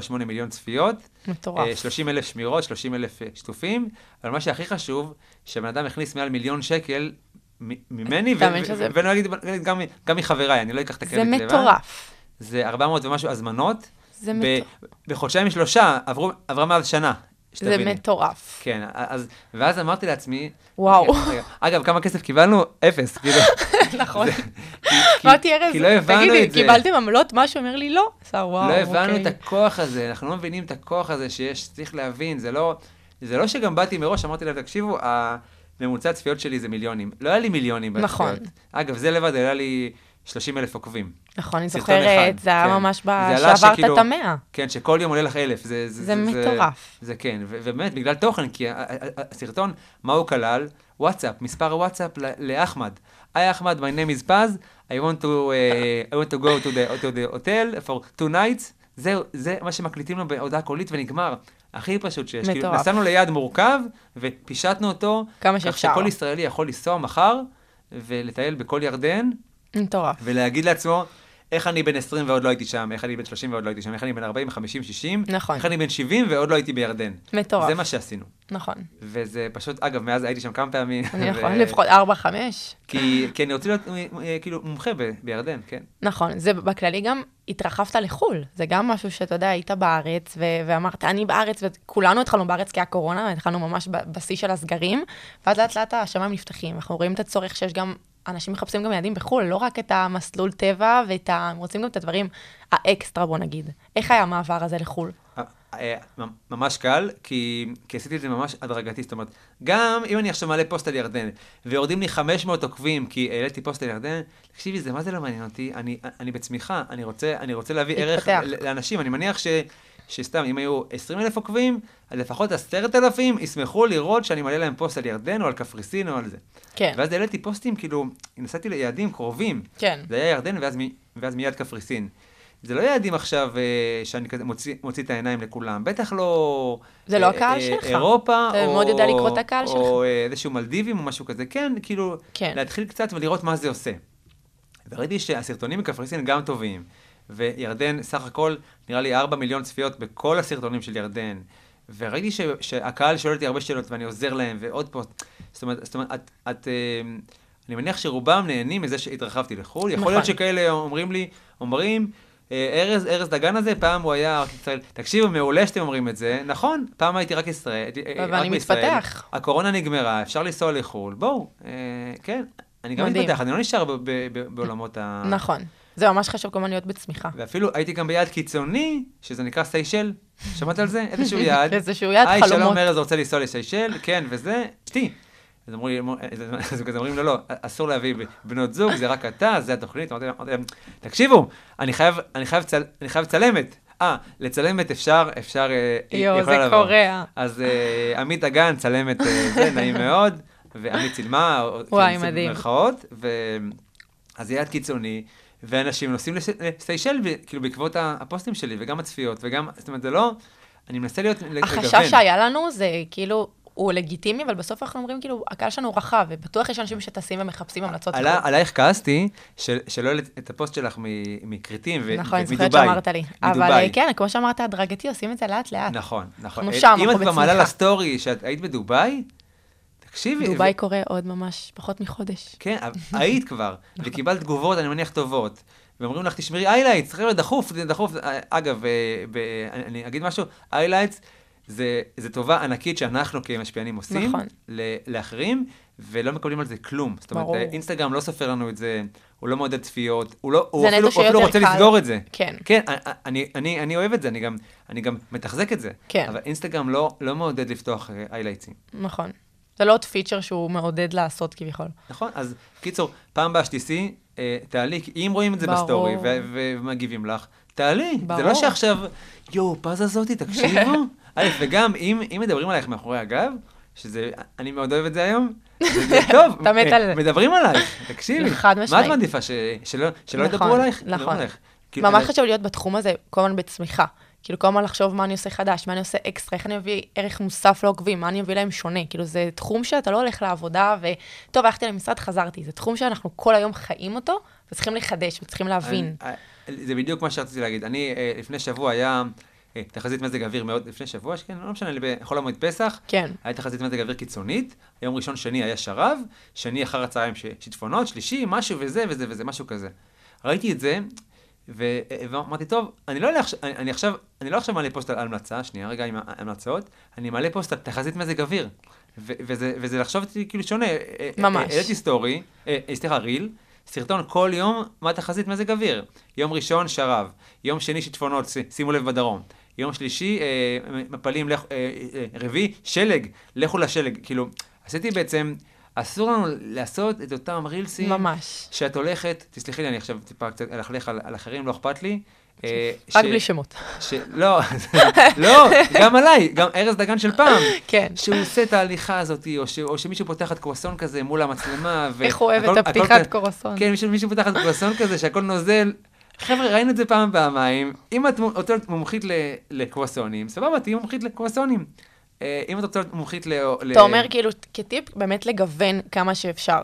2.8 מיליון צפיות. מטורף. 30 אלף שמירות, 30 אלף שיתופים, אבל מה שהכי חשוב, שהבן אדם הכניס מעל מיליון שקל ממני, ואני לא אגיד נגיד גם, מחבריי, אני לא אקח את זה הקרדיט לבד. מטורף. זה 400 ומשהו הזמנות. זה מטורף. בחודשיים שלושה, עברה מאז שנה. זה שתביני. מטורף. כן, אז, ואז אמרתי לעצמי, וואו. רגע, אגב, כמה כסף קיבלנו? אפס, כאילו. נכון. אמרתי, ארז, לא תגידי, זה. קיבלתם עמלות משהו? אומר לי, לא. עשה, וואו, לא הבנו אוקיי. את הכוח הזה, אנחנו לא מבינים את הכוח הזה שיש, צריך להבין, זה לא, זה לא שגם באתי מראש, אמרתי להם, תקשיבו, הממוצע הצפיות שלי זה מיליונים. לא היה לי מיליונים נכון. בצפיות. אגב, זה לבד היה לי 30 אלף עוקבים. נכון, אני זוכרת, זה היה כן. ממש שעברת את המאה. כן, שכל יום עולה לך אלף. זה, זה מטורף. זה, זה כן, ובאמת, בגלל תוכן, כי הסרטון, מה הוא כלל? וואטסאפ, מספר וואטסאפ לאחמד. היי אחמד, my name is Paz, I want to, uh, I want to go to the, to the hotel for two nights. זהו, זה מה שמקליטים לו בהודעה קולית ונגמר. הכי פשוט שיש. כאילו, מטורף. נסענו ליעד מורכב ופישטנו אותו. כמה כך שאפשר. שכל ישראלי יכול לנסוע מחר ולטייל בכל ירדן, מטורף. ולהגיד לעצמו, איך אני בן 20 ועוד לא הייתי שם, איך אני בן 30 ועוד לא הייתי שם, איך אני בן 40, 50, 60, נכון. איך אני בן 70 ועוד לא הייתי בירדן. מטורף. זה מה שעשינו. נכון. וזה פשוט, אגב, מאז הייתי שם כמה פעמים. אני ו- לפחות ארבע, חמש. כי, כי אני רוצה להיות אה, אה, כאילו מומחה ב- בירדן, כן. נכון, זה בכללי גם התרחבת לחו"ל, זה גם משהו שאתה יודע, היית בארץ, ו- ואמרת, אני בארץ, וכולנו התחלנו בארץ כי היה קורונה, התחלנו ממש בשיא של הסגרים, ואז לאט לאט השמיים נפתחים, אנחנו רואים את הצורך שיש גם, אנשים מחפשים גם יעדים בחו"ל, לא רק את המסלול טבע, ואת ה... הם רוצים גם את הדברים האקסטרה, בוא נגיד. איך היה המעבר הזה לחו"ל? אה, אה, ממש קל, כי, כי עשיתי את זה ממש הדרגתי, זאת אומרת, גם אם אני עכשיו מעלה פוסט על ירדן, ויורדים לי 500 עוקבים כי העליתי פוסט על ירדן, תקשיבי, זה מה זה לא מעניין אותי, אני, אני בצמיחה, אני רוצה, אני רוצה להביא ערך לאנשים, אני מניח ש, שסתם, אם היו 20 אלף עוקבים, אז לפחות 10,000 ישמחו לראות שאני מעלה להם פוסט על ירדן או על קפריסין או על זה. כן, ואז העליתי פוסטים, כאילו, נסעתי ליעדים קרובים. כן. זה היה ירדן ואז, מ- ואז מיד קפריסין. זה לא יעדים עכשיו אה, שאני כזה מוציא, מוציא את העיניים לכולם, בטח לא... זה לא אה, הקהל אה, שלך. אירופה, אתה או... מאוד יודע לקרוא את הקהל שלך. או אה, איזשהו מלדיבים או משהו כזה, כן, כאילו, כן. להתחיל קצת ולראות מה זה עושה. וראיתי שהסרטונים מקפריסין גם טובים, וירדן, סך הכל, נראה לי 4 מיליון צפיות בכל הסרטונים של ירדן. וראיתי ש, שהקהל שואל אותי הרבה שאלות ואני עוזר להם, ועוד פוסט. זאת אומרת, זאת אומרת את, את, אה, אני מניח שרובם נהנים מזה שהתרחבתי לחו"ל. יכול להיות נכון. שכאלה אומרים לי, אומרים, אה, ארז, ארז דגן הזה, פעם הוא היה רק ישראל. תקשיבו, מעולה שאתם אומרים את זה. נכון, פעם הייתי רק ישראל. אה, אבל אני בישראל. מתפתח. הקורונה נגמרה, אפשר לנסוע לחו"ל. בואו, אה, כן, אני גם מדהים. מתפתח, אני לא נשאר בעולמות ה... נכון. זה ממש חשוב כמובן להיות בצמיחה. ואפילו הייתי גם ביעד קיצוני, שזה נקרא סיישל. שמעת על זה? איזשהו יעד. איזשהו יעד היי, חלומות. שלום, ארז רוצה לנסוע לסיישל, כן, וזה, אשתי. אז אמרו לי, אז כזה אומרים, לא, לא, אסור להביא בנות זוג, זה רק אתה, זה התוכנית. אמרתי להם, תקשיבו, אני חייב, צלמת. אה, לצלמת אפשר, אפשר, אה, יואו, יכולה זה לבוא. קורע. אז אה, עמית דגן, צלמת, אה, זה, נעים מאוד, ועמית צילמה, וואי, כאילו, מדהים. אז זה יעד קיצוני, ואנשים נוסעים לס- לסיישל, כאילו, בעקבות הפוסטים שלי, וגם הצפיות, וגם, זאת אומרת, זה לא, אני מנסה להיות, לגוון. החשש שהיה לנו זה כאילו, הוא לגיטימי, אבל בסוף אנחנו אומרים כאילו, הקהל שלנו רחב, ובטוח יש אנשים שטסים ומחפשים המלצות. עלה- לחו"ל. עלייך כעסתי, של- שלא העלית את הפוסט שלך מכרתים ו- נכון, אני ומדובאי. זוכרת שאמרת לי. אבל. אה, כן, כמו שאמרת, הדרגתי, עושים את זה לאט לאט. נכון, נכון. אנחנו שם, אם אנחנו את כבר מעלה בצמיחה. לסטורי שאת היית בדובאי, תקשיבי. דובאי קורה עוד ממש פחות מחודש. כן, היית כבר, וקיבלת תגובות, אני מניח, טובות. ואומרים לך, תשמרי highlights, חבר'ה, דחוף, זה דחוף. אגב, אה, ב- אני אגיד משהו, איילייטס זה, זה טובה ענקית שאנחנו כמשפיענים עושים נכון. לאחרים, ולא מקבלים על זה כלום. זאת אומרת, ברור. אה, אינסטגרם לא סופר לנו את זה, הוא לא מעודד צפיות, הוא, לא, הוא אפילו, הוא אפילו רוצה קל. לסגור את זה. כן. כן, אני, אני, אני אוהב את זה, אני גם, אני גם מתחזק את זה. כן. אבל אינסטגרם לא, לא מעודד לפתוח highlightsים. נכון. זה לא עוד feature שהוא מעודד לעשות כביכול. נכון, אז קיצור, פעם הבאה שתיסעי, אה, תעלי, אם רואים את זה ברור. בסטורי ומגיבים לך, תעלי. זה ברור. לא שעכשיו, יואו, פז הזאתי, תקשיבו. א', וגם, אם, אם מדברים עלייך מאחורי הגב, שזה, אני מאוד אוהב את זה היום, זה, זה טוב. אתה מת אה, על זה. מדברים עלייך, תקשיבי. חד מה משמעית. את מעדיפה, ש- שלא שלא נכון, ידברו עלייך? ידברו נכון. כאילו, ממש אני- חשוב להיות בתחום הזה כל הזמן בצמיחה. כאילו כל הזמן לחשוב מה אני עושה חדש, מה אני עושה אקסטרה, איך אני מביא ערך מוסף לעוקבים, מה אני מביא להם שונה. כאילו זה תחום שאתה לא הולך לעבודה, וטוב, הלכתי למשרד, חזרתי. זה תחום שאנחנו כל היום חיים אותו, וצריכים לחדש, וצריכים להבין. אני- זה בדיוק מה שרציתי להגיד. אני, אה, לפני שבוע היה אה, תחזית מזג אוויר מאוד, לפני שבוע, כן, לא משנה, לי, בחול המועד פסח, כן. היה תחזית מזג אוויר קיצונית, יום ראשון, שני היה שרב, שני אחר הצהריים שיטפונות, שלישי, משהו וזה וזה וזה, משהו כזה. ראיתי את זה, ו- ואמרתי, טוב, אני לא עכשיו- אני, אני עכשיו, אני לא עכשיו מעלה פוסט על המלצה, שנייה רגע עם ההמלצות, אני מעלה פוסט על תחזית מזג אוויר. ו- וזה, וזה לחשוב אותי כאילו שונה. אה, ממש. אה, העליתי סטורי, אה, אה, סליחה, ריל, סרטון כל יום מה תחזית מזג אוויר. יום ראשון, שרב. יום שני, שיטפונות, ש- שימו לב בדרום. יום שלישי, אה, מפלים, לכ- אה, אה, רביעי, שלג, לכו לשלג. כאילו, עשיתי בעצם, אסור לנו לעשות את אותם רילסים. ממש. שאת הולכת, תסלחי לי, אני עכשיו טיפה קצת אלכלך על, על אחרים, לא אכפת לי. אה, רק ש- בלי שמות. ש... לא, לא, גם עליי, גם ארז דגן של פעם. כן. שהוא עושה את ההליכה הזאת, או, ש... או שמישהו פותח את קרואסון כזה מול המצלמה. ו... איך הוא אוהב את הפתיחת קרואסון. כן, מישהו, מישהו פותח את קרואסון כזה שהכל נוזל. חבר'ה, ראינו את זה פעם פעמיים. אם את מומחית. לקרואסונים, סבבה, תהיי מומחית לקרואסונים. אה, אם את רוצה להיות מומחית ל... אתה אומר כאילו, כטיפ, באמת לגוון כמה שאפשר.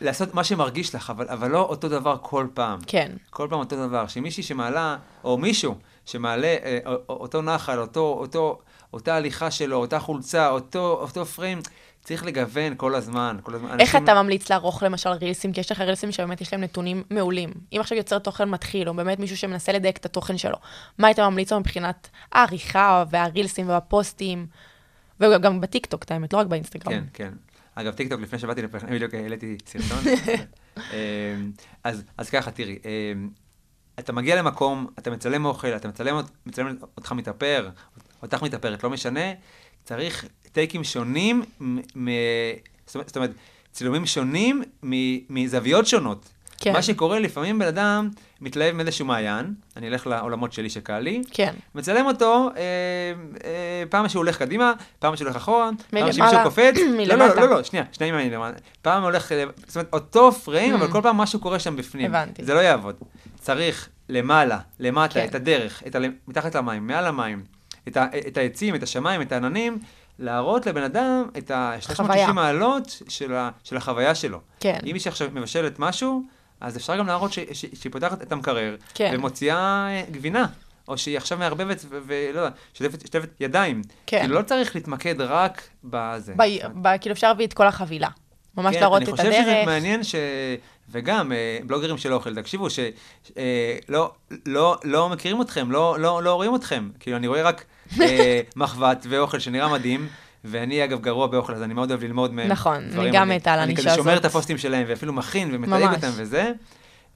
לעשות מה שמרגיש לך, אבל, אבל לא אותו דבר כל פעם. כן. כל פעם אותו דבר. שמישהי שמעלה, או מישהו שמעלה אה, או- או- אותו נחל, אותו, אותו, אותה הליכה שלו, אותה חולצה, אותו, אותו פריים, צריך לגוון כל הזמן. כל הזמן. איך אנשים- אתה ממליץ לערוך למשל רילסים? כי יש לך רילסים שבאמת יש להם נתונים מעולים. אם עכשיו יוצר תוכן מתחיל, או באמת מישהו שמנסה לדייק את התוכן שלו, מה היית ממליץ לו מבחינת העריכה והרילסים והפוסטים? וגם בטיקטוק, את האמת, לא רק באינסטגרם. כן, כן. אגב, טיקטוק, לפני שבאתי לפה, בדיוק העליתי סרטון. אמ, אז, אז ככה, תראי, אמ, אתה מגיע למקום, אתה מצלם אוכל, אתה מצלם, מצלם אותך מתאפר, אותך מתאפרת, לא משנה, צריך טייקים שונים, מ- מ- זאת אומרת- צילומים שונים מ- מזוויות שונות. כן. מה שקורה, לפעמים בן אדם מתלהב מאיזשהו מעיין, אני אלך לעולמות שלי שקל לי, כן. מצלם אותו, אה, אה, פעם שהוא הולך קדימה, פעם שהוא הולך אחורה, פעם שמישהו קופץ. לא. לא, לא, לא, שנייה, שנייה מלמעלה. פעם הולך, אה, זאת אומרת, אותו פריים, אבל Mm. כל פעם משהו קורה שם בפנים. הבנתי. זה לא יעבוד. צריך למעלה, למטה, כן. את הדרך, את ה... מתחת למים, מעל המים, את, ה... את העצים, את השמיים, את העננים, להראות לבן אדם את חוויה. ה-360 מעלות של, ה... של החוויה שלו. כן. אם מישהי עכשיו מבשלת משהו, אז אפשר גם להראות ש... ש... שהיא פותחת את המקרר, כן. ומוציאה אה, גבינה. או שהיא עכשיו מערבבת ולא יודע, שוטפת ידיים. כן. כאילו לא צריך להתמקד רק בזה. ב- ב- כאילו אפשר להביא את כל החבילה. ממש כן, להראות את אני חושב שזה הדרך. מעניין ש... וגם אה, בלוגרים של אוכל, תקשיבו, שלא לא, לא, לא מכירים אתכם, לא, לא, לא רואים אתכם. כאילו, אני רואה רק אה, מחבת ואוכל שנראה מדהים, ואני אגב גרוע באוכל, אז אני מאוד אוהב ללמוד מהם. נכון, אני גם. מתה על אני הנישה כזה שומר הזאת. את הפוסטים שלהם, ואפילו מכין ומתייג. אותם וזה,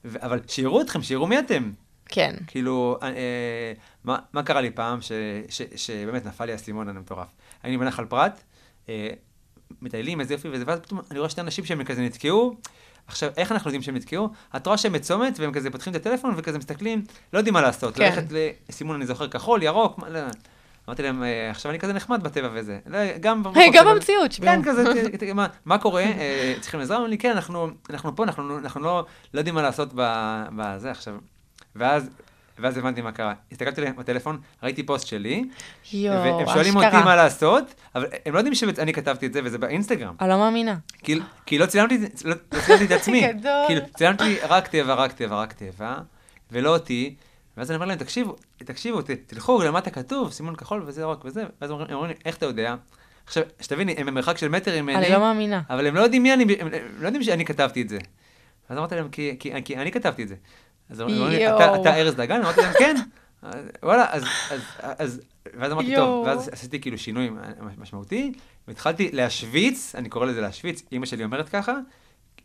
ו... אבל שיראו אתכם, שיראו מי אתם. כן. כאילו, אה, אה, מה, מה קרה לי פעם, ש, ש, שבאמת נפל לי האסימון המטורף. הייתי בנחל פרת, אה, מטיילים, איזה יופי וזה, ואז פתאום אני רואה שני אנשים שהם כזה נתקעו. עכשיו, איך אנחנו יודעים שהם נתקעו? את רואה שהם בצומת, והם כזה פותחים את הטלפון וכזה מסתכלים, לא יודעים מה לעשות. כן. ללכת לסימון, אני זוכר, כחול, ירוק, מה, לא. אמרתי להם, אה, עכשיו אני כזה נחמד בטבע וזה. לא, גם במקום גם במציאות. כן, כזה, מה- קורה? אה, צריכים עזרה? אמרו לי, כן, אנחנו פה, אנחנו לא לא יודעים מה לעשות בזה עכשיו. ואז... ואז הבנתי מה קרה. הסתכלתי עליהם בטלפון, ראיתי פוסט שלי, יואו, והם שואלים אותי אשכרה. מה לעשות, אבל הם לא יודעים שאני כתבתי את זה, וזה באינסטגרם. אני לא מאמינה. כי, כי לא צילמתי, לא, לא צילמתי את עצמי. גדול. כאילו, צילמתי רק טבע, רק טבע, רק טבע, ולא אותי. ואז אני אומר להם, תקשיבו, תקשיבו, ת, תלכו למטה כתוב, סימון כחול וזה ירוק וזה, ואז הם אומרים- לי, איך אתה יודע? עכשיו, שתביני, הם במרחק של מטר ממני, אני לא מאמינה. אבל הם לא יודעים מי אני, הם, לא יודעים שאני כתבתי את זה. אז אמרתי להם, כי, כי, כי אני כתבתי את זה. אז הם אומרים לי, אתה. אתה ארז דגן? אמרתי להם, כן. אז, וואלה, אז, אז, אז, ואז אמרתי. טוב, ואז עשיתי כאילו שינוי משמעותי, והתחלתי להשוויץ, אני קורא לזה להשוויץ, אימא שלי אומרת ככה,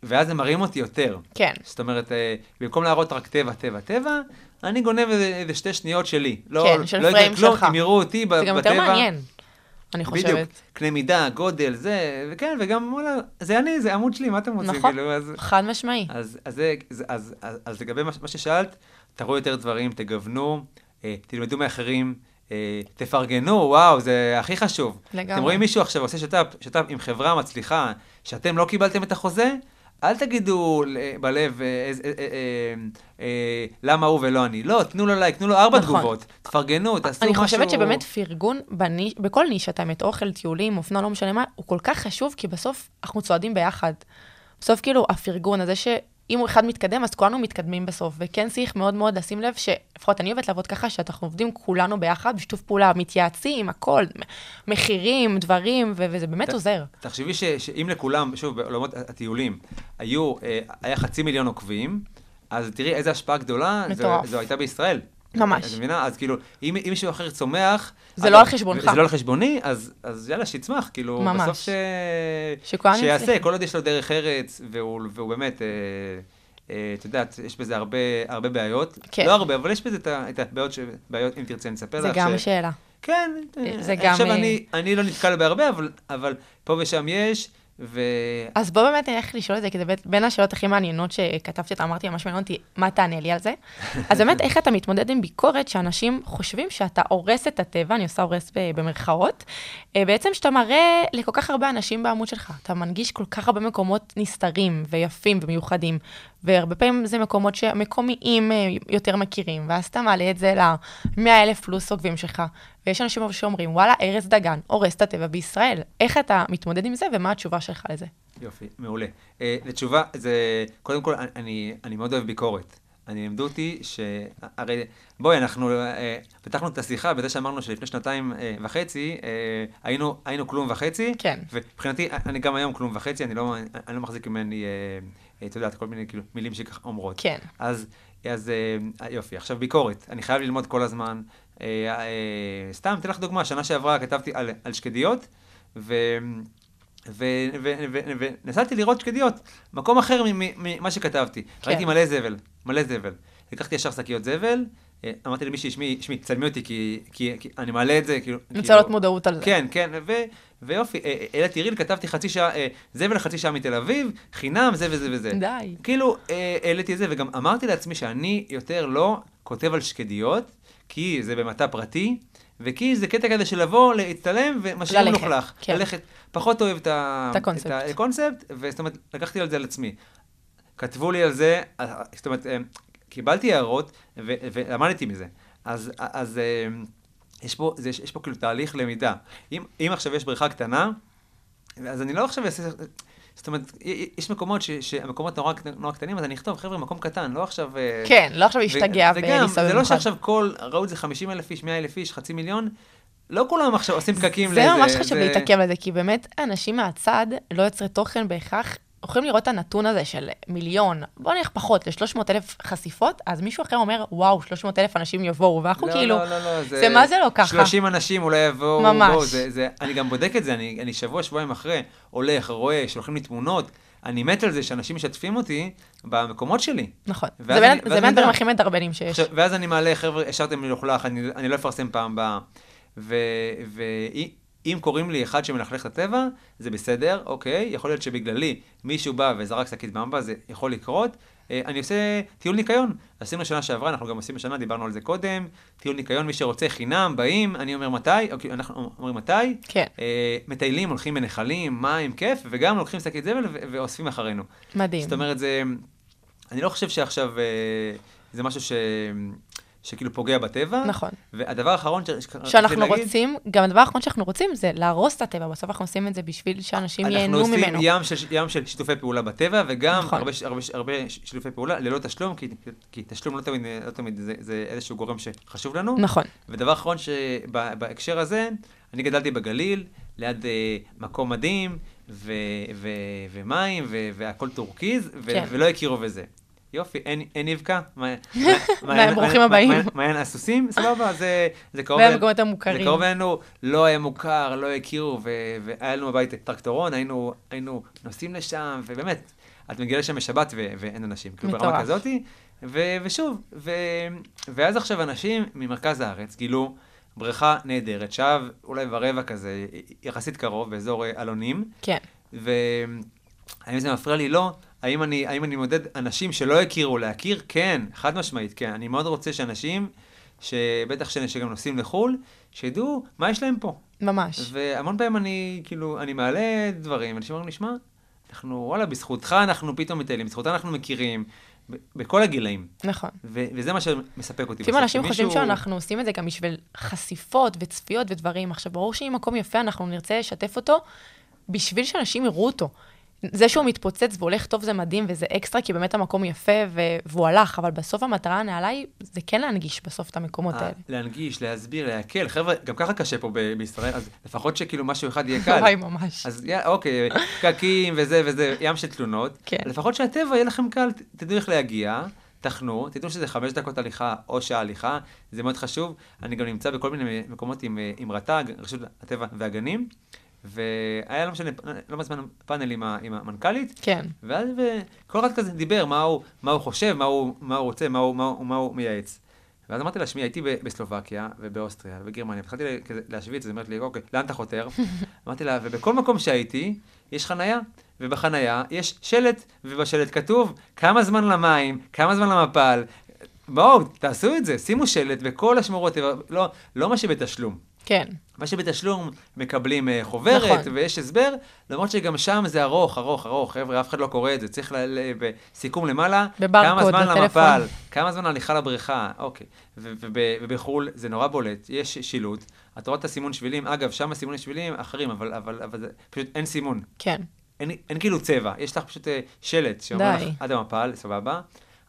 ואז הם מראים אותי יותר. כן. זאת אומרת, אה, במקום להראות רק טבע, טבע, טבע, אני גונב איזה, איזה שתי שניות שלי. לא, כן, של לא פריים שלך. אם יראו אותי ב- בטבע. זה גם יותר מעניין, אני בדיוק, חושבת. קנה מידה, גודל, זה, וכן, וגם, וואלה, זה אני, זה עמוד שלי, מה אתם רוצים? נכון, כאילו, אז, חד משמעי. אז, אז, זה- אז, אז, אז, אז לגבי מה, מה ששאלת, תראו יותר דברים, תגוונו, אה, תלמדו מאחרים, אה, תפרגנו, וואו, זה הכי חשוב. לגמרי. אתם רואים מישהו עכשיו עושה שת"פ, שת"פ עם חברה מצליחה, שאתם לא קיבלתם את החוזה, אל תגידו בלב, אה, אה, אה, למה הוא ולא אני. לא, תנו לו לייק, תנו לו ארבע נכון. תגובות, תפרגנו, תעשו אני משהו... חושבת שבאמת פרגון. בכל נישה, האמת, אוכל, טיולים, אופנה, לא משנה מה, הוא כל כך חשוב, כי בסוף אנחנו צועדים ביחד. בסוף כאילו הפרגון הזה אם אחד מתקדם, אז כולנו מתקדמים בסוף. וכן צריך מאוד מאוד לשים לב, שלפחות אני אוהבת לעבוד ככה, שאנחנו עובדים כולנו ביחד, בשיתוף פעולה, מתייעצים, הכל, מחירים, דברים, ו- וזה באמת ת- עוזר. תחשבי ש- שאם לכולם, שוב, בעולמות הטיולים, היו, אה, היה חצי מיליון עוקבים, אז תראי איזה השפעה גדולה זו, מטורף. זו הייתה בישראל. ממש. את מבינה? אז כאילו, אם, אם מישהו אחר צומח... זה אגב, לא על חשבונך. זה לא על חשבוני, אז, אז יאללה, שיצמח, כאילו, ממש. בסוף ש... שיעשה, יצליחו. כל עוד יש לו דרך ארץ, והוא, והוא באמת, אה, אה, את יודעת, יש בזה הרבה, הרבה בעיות. כן. לא הרבה, אבל יש בזה את, את הבעיות, ש... בעיות, אם תרצה, אני אספר זה לך. גם ש... שאלה. כן, זה גם, חושב, אה, אני, אני לא נתקל בהרבה, אבל, אבל פה ושם יש, ו... אז בוא באמת נלך לשאול את זה, כי זה בין השאלות הכי מעניינות שכתבתי אותה, אמרתי, ממש מעניין אותי, מה תענה לי על זה? אז באמת, איך אתה מתמודד עם ביקורת שאנשים חושבים שאתה הורס את הטבע, אני עושה הורס במרכאות, אה, בעצם שאתה מראה לכל כך הרבה אנשים בעמוד שלך, אתה מנגיש כל כך הרבה מקומות נסתרים ויפים ומיוחדים, והרבה פעמים זה מקומות שהמקומיים אה, יותר מכירים, ואז אתה מעלה את זה ל-100 אלף פלוס עוקבים שלך, ויש אנשים שאומרים, וואלה, ארז דגן הורס את הטבע בישראל. איך אתה מתמודד עם זה, ומה התשובה שלך לזה? יופי, מעולה. Uh, לתשובה, זה, קודם כל, אני, אני מאוד אוהב ביקורת. אני לימדו אותי ש... הרי, בואי, אנחנו uh, פתחנו את השיחה בזה שאמרנו שלפני שנתיים uh, וחצי, uh, היינו, היינו כלום וחצי. כן. ומבחינתי, אני גם היום כלום וחצי, אני לא, אני לא מחזיק ממני, uh, את יודעת, כל מיני כאילו, מילים שככה אומרות. כן. אז, אז uh, יופי, עכשיו ביקורת. אני חייב ללמוד כל הזמן. Uh, סתם, אתן לך דוגמה, שנה שעברה כתבתי על, על שקדיות, ו... ונסעתי לראות שקדיות, מקום אחר ממה שכתבתי. כן. ראיתי מלא זבל, מלא זבל. לקחתי ישר שקיות זבל, אה, אמרתי למישהי, שמי, שמי, צלמי אותי, כי, כי, כי אני מעלה את זה, כאילו... רוצה כאילו- להעלות מודעות על זה. כן, כן, ו, ויופי, אה, העליתי ריל, כתבתי חצי שעה, אה, זבל חצי שעה מתל אביב, חינם, זה וזה וזה. די. כאילו, אה, העליתי את זה, וגם אמרתי לעצמי שאני יותר לא כותב על שקדיות, כי זה במטע פרטי, וכי זה קטע כזה של לבוא, להצטלם, ומשאיר מלוכלך. כן. ללכת. פחות אוהב את, ה... את הקונספט. את הקונספט, וזאת אומרת, לקחתי על זה על עצמי. כתבו לי על זה, אה, זאת אומרת, אה, קיבלתי הערות, ו- ולמדתי מזה. אז, אז אה, יש פה, זה, יש פה כאילו תהליך למידה. אם, אם עכשיו יש בריכה קטנה, אז אני לא עכשיו אעשה... זאת אומרת, יש מקומות ש, שהמקומות נורא, נורא קטנים, אז אני אכתוב, חבר'ה, מקום קטן, לא עכשיו... אה, כן, לא עכשיו להשתגע ולהסתובב זה לא במיוחד. שעכשיו כל, ראו את זה 50 אלף איש, 100 אלף איש, חצי מיליון, לא כולם עכשיו עושים פקקים זה לאיזה... ממש חשוב זה- להתעכב על זה, כי באמת אנשים מהצד, לא יוצרי תוכן בהכרח, יכולים לראות את הנתון הזה של מיליון, בוא נלך פחות, ל-300 אלף חשיפות, אז מישהו אחר אומר, וואו, 300 אלף אנשים יבואו, ואנחנו לא, כאילו, לא, לא, לא, זה מה זה לא ככה? 30 אנשים אולי יבואו, ממש. בואו, זה, זה, אני גם בודק את זה, אני, אני שבוע, שבועיים אחרי, הולך, רואה, שולחים לי תמונות, אני מת על זה שאנשים משתפים אותי במקומות שלי. נכון. זה בין- זה הדברים. הכי מדרבנים שיש. ואז אני מעלה, חבר'ה, השארתם מלוכלך, אני, אני לא אפרסם פעם הבאה. ואם קוראים לי אחד שמלכלך את הטבע, זה בסדר, אוקיי, יכול להיות שבגללי מישהו בא וזרק שקית במבה, זה יכול לקרות. אה, אני עושה טיול ניקיון. עשינו שנה שעברה, אנחנו גם עושים השנה, דיברנו על זה קודם. טיול ניקיון, מי שרוצה חינם, באים, אני אומר מתי, אוקיי, אנחנו אומרים מתי. כן. אה, מטיילים, הולכים בנחלים, מים, כיף, וגם לוקחים שקית זבל ואוספים אחרינו. מדהים. זאת אומרת, זה... אני לא חושב שעכשיו אה, זה משהו ש... שכאילו פוגע בטבע. נכון. והדבר האחרון ש... שאנחנו להגיד, רוצים, גם הדבר האחרון שאנחנו רוצים זה להרוס את הטבע, בסוף אנחנו עושים את זה בשביל שאנשים ייהנו ממנו. אנחנו עושים ים של, ים של שיתופי פעולה בטבע, וגם נכון. הרבה, הרבה, הרבה שיתופי פעולה ללא תשלום, כי, כי תשלום לא תמיד, לא תמיד זה, זה איזשהו גורם שחשוב לנו. נכון. ודבר אחרון שבהקשר הזה, אני גדלתי בגליל, ליד אה, מקום מדהים, ו, ו, ומים, ו, והכל טורקיז, ו, כן. ולא הכירו בזה. יופי, אין, אין מה, ברוכים הבאים. מה- מעיין הסוסים? סבבה, זה, זה קרוב... והמקומות אל- המוכרים. זה קרוב אלינו, לא היה מוכר, לא הכירו, והיה לנו בבית טרקטורון, היינו, נוסעים לשם, ובאמת, את מגיעה לשם בשבת ואין אנשים, כאילו ברמה מטורף. כזאתי. ושוב, ואז עכשיו אנשים ממרכז הארץ גילו בריכה נהדרת, שעה אולי ורבע כזה, יחסית קרוב, באזור אה, אלונים, כן. והאם זה מפריע לי? לא. האם אני, האם אני מודד אנשים שלא הכירו להכיר? כן, חד משמעית, כן. אני מאוד רוצה שאנשים, שבטח שגם נוסעים לחו"ל, שידעו מה יש להם פה. ממש. והמון פעמים אני, כאילו, אני מעלה דברים, אנשים אומרים לי, שמע, אנחנו, וואלה, בזכותך אנחנו פתאום מטיילים, בזכותך אנחנו מכירים, בכל הגילאים. נכון. ו- וזה מה שמספק אותי. לפעמים בסוף, אנשים חושבים שאנחנו עושים את זה גם בשביל חשיפות וצפיות ודברים. עכשיו, ברור שאם מקום יפה, אנחנו נרצה לשתף אותו בשביל שאנשים יראו אותו. זה שהוא מתפוצץ והולך טוב זה מדהים וזה אקסטרה, כי באמת המקום יפה ו... והוא הלך, אבל בסוף המטרה הנעלה היא, זה כן להנגיש בסוף את המקומות אה, האלה. להנגיש, להסביר, להקל. חבר'ה, גם ככה קשה פה ב- בישראל, אז לפחות שכאילו משהו אחד יהיה קל. וואי, ממש. אז יא, אוקיי, פקקים וזה וזה, ים של תלונות. כן. לפחות שהטבע יהיה לכם קל, תדעו איך להגיע, תחנו, תדעו שזה חמש דקות הליכה או שעה הליכה, זה מאוד חשוב. אני גם נמצא בכל מיני מקומות עם, אה, עם רט"ג, רשות הטבע והגנים, והיה לא משנה, לא מזמן פאנל עם, ה- עם המנכ"לית, כן. ואז כל אחד כזה דיבר מה הוא, מה הוא חושב, מה הוא, מה הוא רוצה, מה הוא, מה, הוא, מה הוא מייעץ. ואז אמרתי לה, שמי, הייתי בסלובקיה ובאוסטריה ובגרמניה, התחלתי להשוויץ, אז היא אומרת לי, אוקיי, לאן אתה חותר? אמרתי לה, ובכל מקום שהייתי, יש חנייה, ובחנייה יש שלט, ובשלט כתוב כמה זמן למים, כמה זמן למפל. בואו, תעשו את זה, שימו שלט בכל השמורות לא, לא מה שבתשלום. כן. מה שבתשלום מקבלים אה, חוברת, נכון. ויש הסבר, למרות שגם שם זה ארוך, ארוך, ארוך, חבר'ה, אף אחד לא קורא את זה, צריך בסיכום למעלה, כמה זמן. למפל, כמה זמן הליכה לבריכה, אוקיי. ובחו"ל זה נורא בולט, יש שילוט, את רואה את הסימון שבילים, אגב, שם הסימוני שבילים אחרים, אבל, אבל, אבל פשוט אין סימון, כן. אין, אין כאילו צבע, יש לך פשוט אה, שלט שאומר לך. עד המפל, סבבה,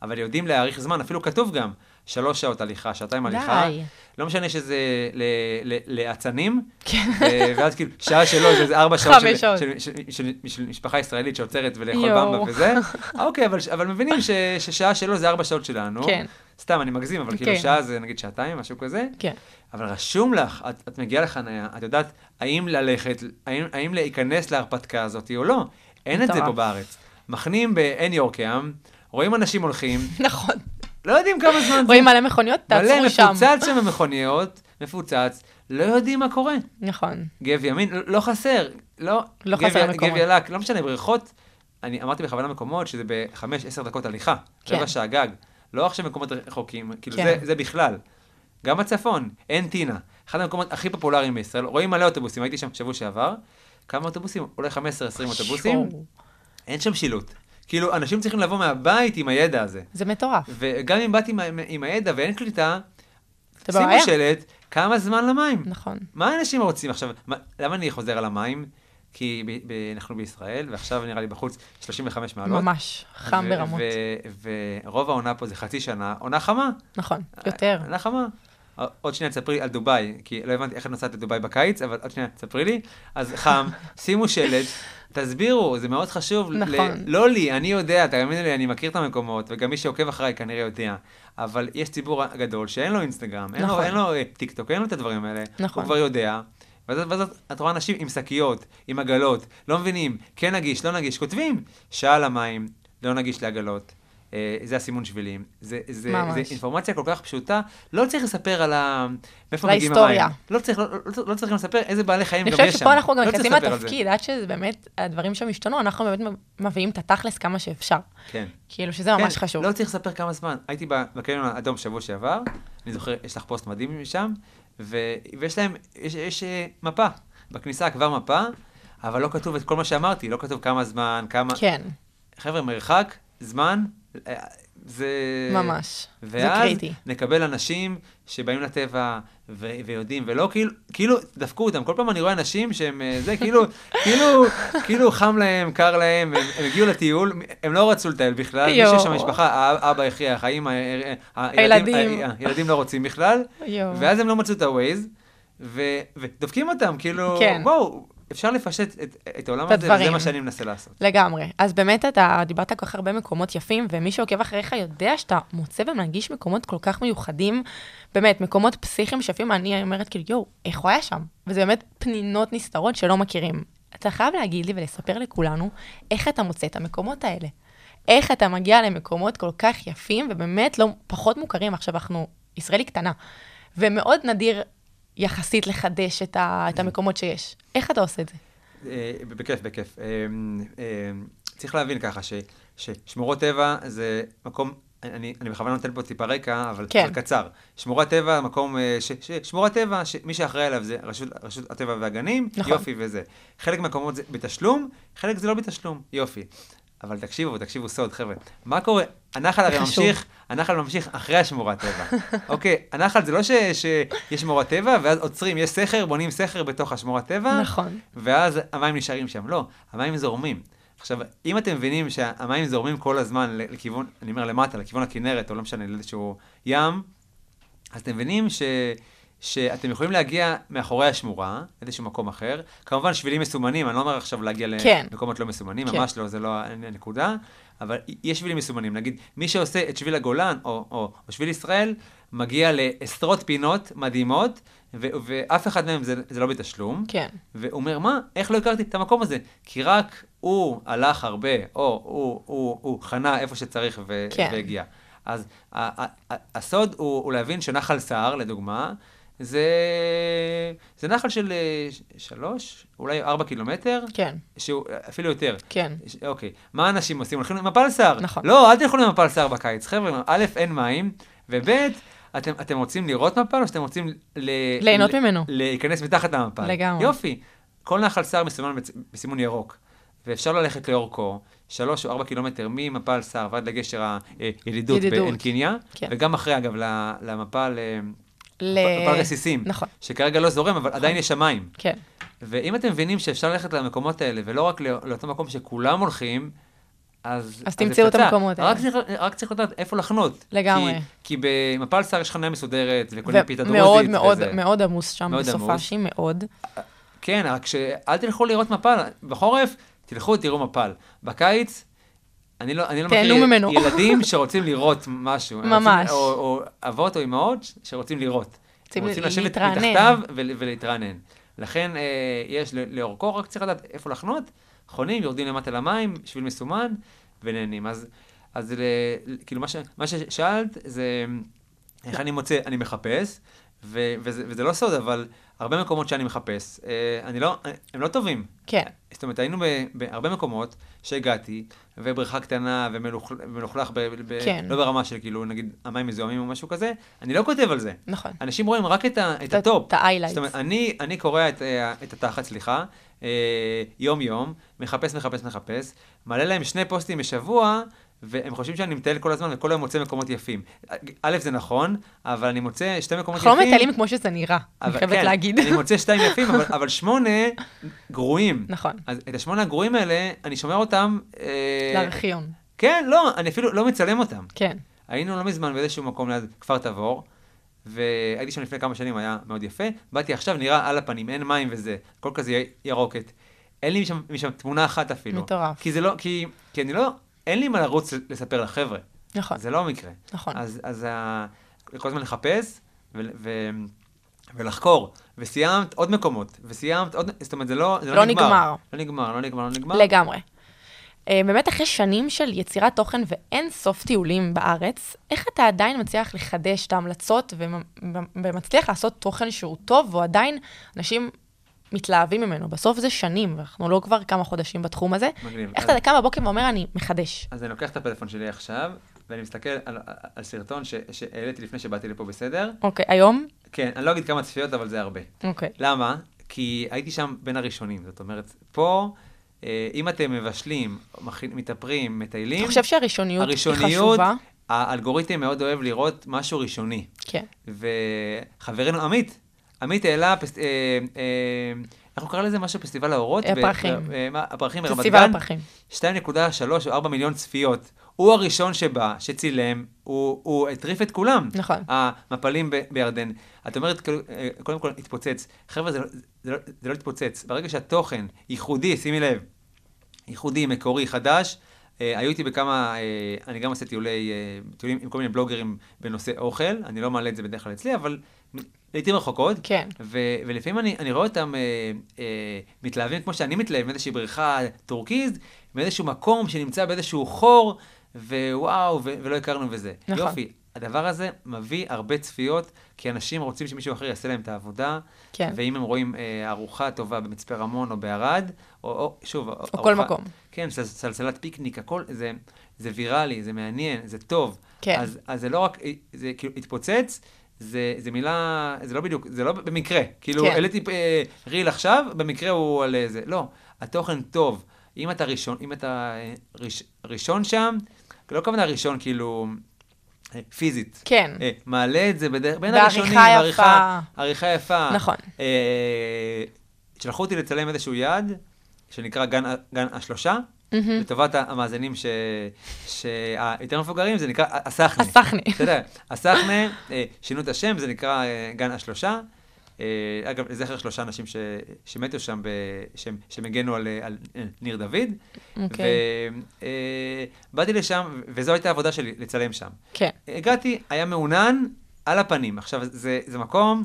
אבל יודעים להאריך זמן, אפילו כתוב גם, שלוש שעות הליכה, שעתיים הליכה, די. לא משנה שזה לאצנים, כן. ואז כאילו, שעה שלו זה איזה ארבע שעות של- משפחה ישראלית שעוצרת ולאכול. במבה וזה. אוקיי, אבל- מבינים ששעה שלו זה ארבע שעות שלנו. כן. סתם, אני מגזים, אבל כאילו כן. שעה זה נגיד שעתיים, משהו כזה. כן. אבל רשום לך, את, מגיעה לחניה, את יודעת האם ללכת, האם, להיכנס להרפתקה הזאת או לא. אין את זה. פה בארץ. מחנים בעין יורקאם, רואים אנשים הולכים, נכון. לא יודעים כמה זמן זה. רואים מלא מכוניות, תעצרו מלא שם. מפוצץ שם במכוניות, מפוצץ, לא יודעים מה קורה. נכון. גב ימין, לא, לא חסר, לא, לא גב, חסר מקומות. גב ילק, לא משנה, בריכות, אני אמרתי בכוונה מקומות שזה בחמש, עשר דקות הליכה, כן. רבע שעה גג, לא עכשיו מקומות רחוקים, כאילו כן. זה, זה בכלל. גם בצפון, אין טינה. אחד המקומות הכי פופולריים בישראל, רואים מלא אוטובוסים, הייתי שם שבוע שעבר, כמה אוטובוסים? אולי 15-20 אוטובוסים. אין שם שילוט. כאילו, אנשים צריכים לבוא מהבית עם הידע הזה. זה מטורף. וגם אם באתי עם, עם הידע ואין קליטה, שימו. שלט, כמה זמן למים. נכון. מה אנשים רוצים עכשיו? מה, למה אני חוזר על המים? כי ב, ב, אנחנו בישראל, ועכשיו נראה לי בחוץ 35 מעלות. ממש. חם ברמות. ורוב העונה פה זה חצי שנה, עונה חמה. נכון. יותר. עונה חמה. עוד שנייה תספרי על דובאי, כי לא הבנתי איך את נוסעת לדובאי בקיץ, אבל עוד שנייה תספרי לי. אז חם, שימו שלט, תסבירו, זה מאוד חשוב. ל- נכון. לא לי, אני יודע, תאמינו לי, אני מכיר את המקומות, וגם מי שעוקב אחריי כנראה יודע. אבל יש ציבור גדול שאין לו אינסטגרם, אין לו, נכון. אין לו אה, טיק טוק, אין לו את הדברים האלה. נכון. הוא כבר יודע. ואז, ואז את רואה אנשים עם שקיות, עם עגלות, לא מבינים, כן נגיש, לא נגיש, כותבים, שעה למים, לא נגיש לעגלות. אה, זה הסימון שבילים. זה, זה, ממש. זה אינפורמציה כל כך פשוטה, לא צריך לספר על ה... מאיפה מגיעים. המים. לא צריך, לא, לא, לא צריך לספר איזה בעלי חיים אני גם חושבת יש שם. שפה אנחנו גם לא נכנסים זה. לתפקיד, עד שזה באמת, הדברים שם השתנו, אנחנו באמת מביאים את התכלס כמה שאפשר. כן. כאילו שזה ממש כן, חשוב. לא צריך לספר כמה זמן. הייתי בקניון האדום שבוע שעבר, אני זוכר, יש לך פוסט מדהים משם, ו... ויש להם, יש, יש אה, מפה. בכניסה כבר מפה, אבל לא כתוב את כל מה שאמרתי, לא כתוב כמה זמן, כמה... כן, חבר'ה, מרחק, זמן, זה... ממש. זה ואז קריטי. נקבל אנשים שבאים לטבע ו- ויודעים, ולא כאילו, כאילו, דפקו אותם. כל פעם אני רואה אנשים שהם, אה, זה, כאילו, כאילו, כאילו חם להם, קר להם, הם, הם הגיעו לטיול, הם לא רצו לטייל בכלל, מי. שיש שם משפחה, אבא הכריח, האמא, אה, אה, הילדים. הילדים, לא רוצים בכלל. ואז הם לא מצאו את ה-Waze, ו- ודופקים אותם, כאילו, כן. בואו, אפשר לפשט את, את העולם את הזה, וזה הדברים. מה שאני מנסה לעשות. לגמרי. אז באמת אתה דיברת כל כך הרבה מקומות יפים, ומי שעוקב אחריך יודע שאתה מוצא ומנגיש מקומות כל כך מיוחדים, באמת, מקומות פסיכיים שיפים, אני אומרת כאילו, יואו, איך הוא היה שם? וזה באמת פנינות נסתרות שלא מכירים. אתה חייב להגיד לי ולספר לכולנו איך אתה מוצא את המקומות האלה. איך אתה מגיע למקומות כל כך יפים, ובאמת לא פחות מוכרים. עכשיו, אנחנו, ישראל היא קטנה, ומאוד נדיר יחסית לחדש את, ה, את המקומות שיש. איך אתה עושה את זה? אה, בכיף, בכיף. אה, אה, צריך להבין ככה, ש, ששמורות טבע זה מקום, אני, אני בכוונה נותן פה טיפה רקע, אבל כן. אבל קצר. שמורת טבע, מקום, ש, ש, שמורת טבע, שמי שאחראי עליו זה רשות, רשות הטבע והגנים, נכון. יופי וזה. חלק מהמקומות זה בתשלום, חלק זה לא בתשלום, יופי. אבל תקשיבו, תקשיבו סוד, חבר'ה. מה קורה? הנחל הרי. ממשיך, הנחל ממשיך אחרי השמורת טבע. אוקיי, הנחל זה לא ש, שיש שמורת טבע, ואז עוצרים, יש סכר, בונים סכר בתוך השמורת טבע. נכון. ואז המים נשארים שם. לא, המים זורמים. עכשיו, אם אתם מבינים שהמים זורמים כל הזמן לכיוון, אני אומר למטה, לכיוון הכנרת, או לא משנה, לאיזשהו ים, אז אתם מבינים ש... שאתם יכולים להגיע מאחורי השמורה, איזשהו מקום אחר. כמובן, שבילים מסומנים, אני לא אומר עכשיו להגיע כן. למקומות לא מסומנים, כן. ממש לא, זה לא הנקודה, אבל יש שבילים מסומנים. נגיד, מי שעושה את שביל הגולן, או, או, או שביל ישראל, מגיע לעשרות פינות מדהימות, ו- ואף אחד מהם זה, זה לא בתשלום. כן. והוא אומר, מה, איך לא הכרתי את המקום הזה? כי רק הוא הלך הרבה, או הוא, הוא, הוא חנה איפה שצריך ו- כן. והגיע. אז הסוד הוא, הוא להבין שנחל סער, לדוגמה, זה, זה נחל של אה, שלוש, אולי ארבע קילומטר, כן, שהוא אפילו יותר. כן. ש- אוקיי, מה אנשים עושים? הולכים למפל סער. נכון. לא, אל תלכו למפל סער בקיץ. חבר'ה, א', אין מים, וב', אתם, אתם רוצים לראות מפל או שאתם רוצים ל... ליהנות ל- ממנו. להיכנס מתחת למפל? לגמרי. יופי. כל נחל סער מסומן בסימון ירוק, ואפשר ללכת לאורכו, שלוש או ארבע קילומטר ממפל סער ועד לגשר הידידות ידידות. בעין קיניה, כן. וגם אחרי, אגב, למפל... ל... מפל רסיסים, נכון. שכרגע לא זורם, אבל עדיין יש שם מים. כן, ואם אתם מבינים שאפשר ללכת למקומות האלה, ולא רק לא- לאותו מקום שכולם הולכים, אז... אז תמצאו את. המקומות האלה. רק צריך, רק צריך לדעת איפה לחנות. לגמרי. כי, כי במפל סער יש חניה מסודרת, וקונים פיתה דרוזית. ומאוד מאוד וזה. מאוד עמוס שם מאוד בסופ"שי, מאוד. כן, רק שאל תלכו לראות מפל. בחורף, תלכו, תראו מפל. בקיץ, אני לא, אני לא מכיר ממנו. ילדים שרוצים לראות משהו. ממש. רוצים, או, או אבות או אמהות שרוצים לראות. רוצים רוצים לשבת להתרענן. מתחתיו ול, ולהתרענן. לכן אה, יש לאורכו, רק צריך לדעת איפה לחנות, חונים, יורדים למטה למים, שביל מסומן, ונהנים. אז, אז ל, כאילו מה, ש, מה ששאלת זה איך אני מוצא, אני מחפש, ו, וזה, וזה לא סוד, אבל הרבה מקומות שאני מחפש, אה, אני לא, הם לא טובים. כן, זאת אומרת, היינו בהרבה מקומות שהגעתי, ובריכה קטנה ומלוכ- ומלוכלך, ב- ב- כן. לא ברמה של כאילו, נגיד, המים מזוהמים או משהו כזה, אני לא כותב על זה. נכון. אנשים רואים רק את, ה- את ה top. את ה-highlights. זאת אומרת, אני, אני קורא את, אה, את התחת, סליחה, אה, יום-יום, מחפש, מחפש, מחפש, מעלה להם שני פוסטים בשבוע, והם חושבים שאני מטייל כל הזמן וכל היום מוצא מקומות יפים. א', זה נכון, אבל אני מוצא שתי מקומות אנחנו לא יפים. מטיילים כמו שזה נראה, אני חייבת כן, להגיד. אני מוצא שתיים יפים, אבל, אבל שמונה גרועים. נכון. אז את השמונה הגרועים האלה, אני שומר אותם... אה, לארכיון. כן, לא, אני אפילו לא מצלם אותם. כן, היינו לא מזמן באיזשהו מקום ליד כפר תבור, והייתי שם לפני כמה שנים, היה מאוד יפה. באתי עכשיו, נראה על הפנים, אין מים וזה, הכל כזה ירוקת. אין לי משם, משם תמונה אחת אפילו. מטורף. כי זה לא, כי, כי אני לא, אין לי מה לרוץ לספר לחבר'ה. נכון. זה לא המקרה. נכון. אז, אז ה... כל הזמן לחפש ו... ו... ולחקור, וסיימת עוד מקומות, וסיימת עוד, זאת אומרת, זה לא, זה לא לא נגמר. נגמר. לא נגמר, לא נגמר, לא נגמר. לגמרי. אה, באמת אחרי שנים של יצירת תוכן ואין סוף טיולים בארץ, איך אתה עדיין מצליח לחדש את ההמלצות ומ- ומצליח לעשות תוכן שהוא טוב, ועדיין אנשים מתלהבים ממנו? בסוף זה שנים, ואנחנו לא כבר כמה חודשים בתחום הזה. מגניב. איך אז- אתה קם בבוקר ואומר, אני מחדש? אז אני לוקח את הפלאפון שלי עכשיו, ואני מסתכל על, על סרטון ש, שהעליתי לפני שבאתי לפה בסדר. אוקיי, היום? כן, אני לא אגיד כמה צפיות, אבל זה הרבה. אוקיי. למה? כי הייתי שם בין הראשונים. זאת אומרת, פה, אה, אם אתם מבשלים, מתאפרים, מטיילים, אתה חושב שהראשוניות היא חשובה? האלגוריתם מאוד אוהב לראות משהו ראשוני. כן. וחברנו עמית, עמית העלה, פס... אה, אה, איך הוא קרא לזה? משהו פסטיבל האורות? הפרחים. ב- אה? הפרחים ברמת פסטיבל גן. הפרחים. 2.3 או 4 מיליון צפיות. הוא הראשון שבא, שצילם, הוא, הוא הטריף את כולם. נכון. המפלים ב- בירדן. את אומרת, כאילו, אה, קודם כל, התפוצץ. חבר'ה, זה, לא- זה, לא, זה לא התפוצץ. ברגע שהתוכן ייחודי, שימי לב, ייחודי, מקורי, חדש, אה, היו איתי בכמה, אה, אני גם עושה טיולי, אה, טיולים עם כל מיני בלוגרים בנושא אוכל, אני לא מעלה את זה בדרך כלל אצלי, אבל לעיתים רחוקות. כן. ו- ולפעמים אני, אני רואה אותם אה, אה, מתלהבים כמו שאני מתלהב, מאיזושהי בריכה טורקיז, מאיזשהו מקום שנמצא באיזשהו חור, ווואו, ו- ולא הכרנו וזה. נכון. יופי. הדבר הזה מביא הרבה צפיות, כי אנשים רוצים שמישהו אחר יעשה להם את העבודה. כן. ואם הם רואים אה, ארוחה טובה במצפה רמון או בערד, או, או שוב, או כל מקום. כן, סל- סלסלת פיקניק, הכל, זה, זה ויראלי, זה מעניין, זה טוב. כן. אז, אז זה לא רק, זה כאילו התפוצץ, זה, זה מילה, זה לא בדיוק, זה לא במקרה. כאילו, כן. העליתי אה, ריל עכשיו, במקרה הוא על זה. לא, התוכן טוב. אם אתה ראשון, אם אתה אה, ראש, ראשון שם, לא הכוונה ראשון כאילו אה, פיזית. כן. אה, מעלה את זה בדרך, בין בעריכה הראשונים, יפה. עריכה, עריכה יפה. נכון. אה, שלחו אותי לצלם איזשהו יעד, שנקרא גן, גן השלושה, לטובת המאזינים ש- שהיותר מבוגרים, זה נקרא הסחנה. הסחנה. אתה יודע, הסחנה, אה, שינו את השם, זה נקרא אה, גן השלושה. אה, אגב, לזכר שלושה אנשים ש- שמתו שם, ב- שהם- שהם הגנו על, על ניר דוד. אוקיי. ובאתי לשם, וזו הייתה העבודה שלי, לצלם שם. כן. הגעתי, היה מעונן על הפנים. עכשיו, זה, זה מקום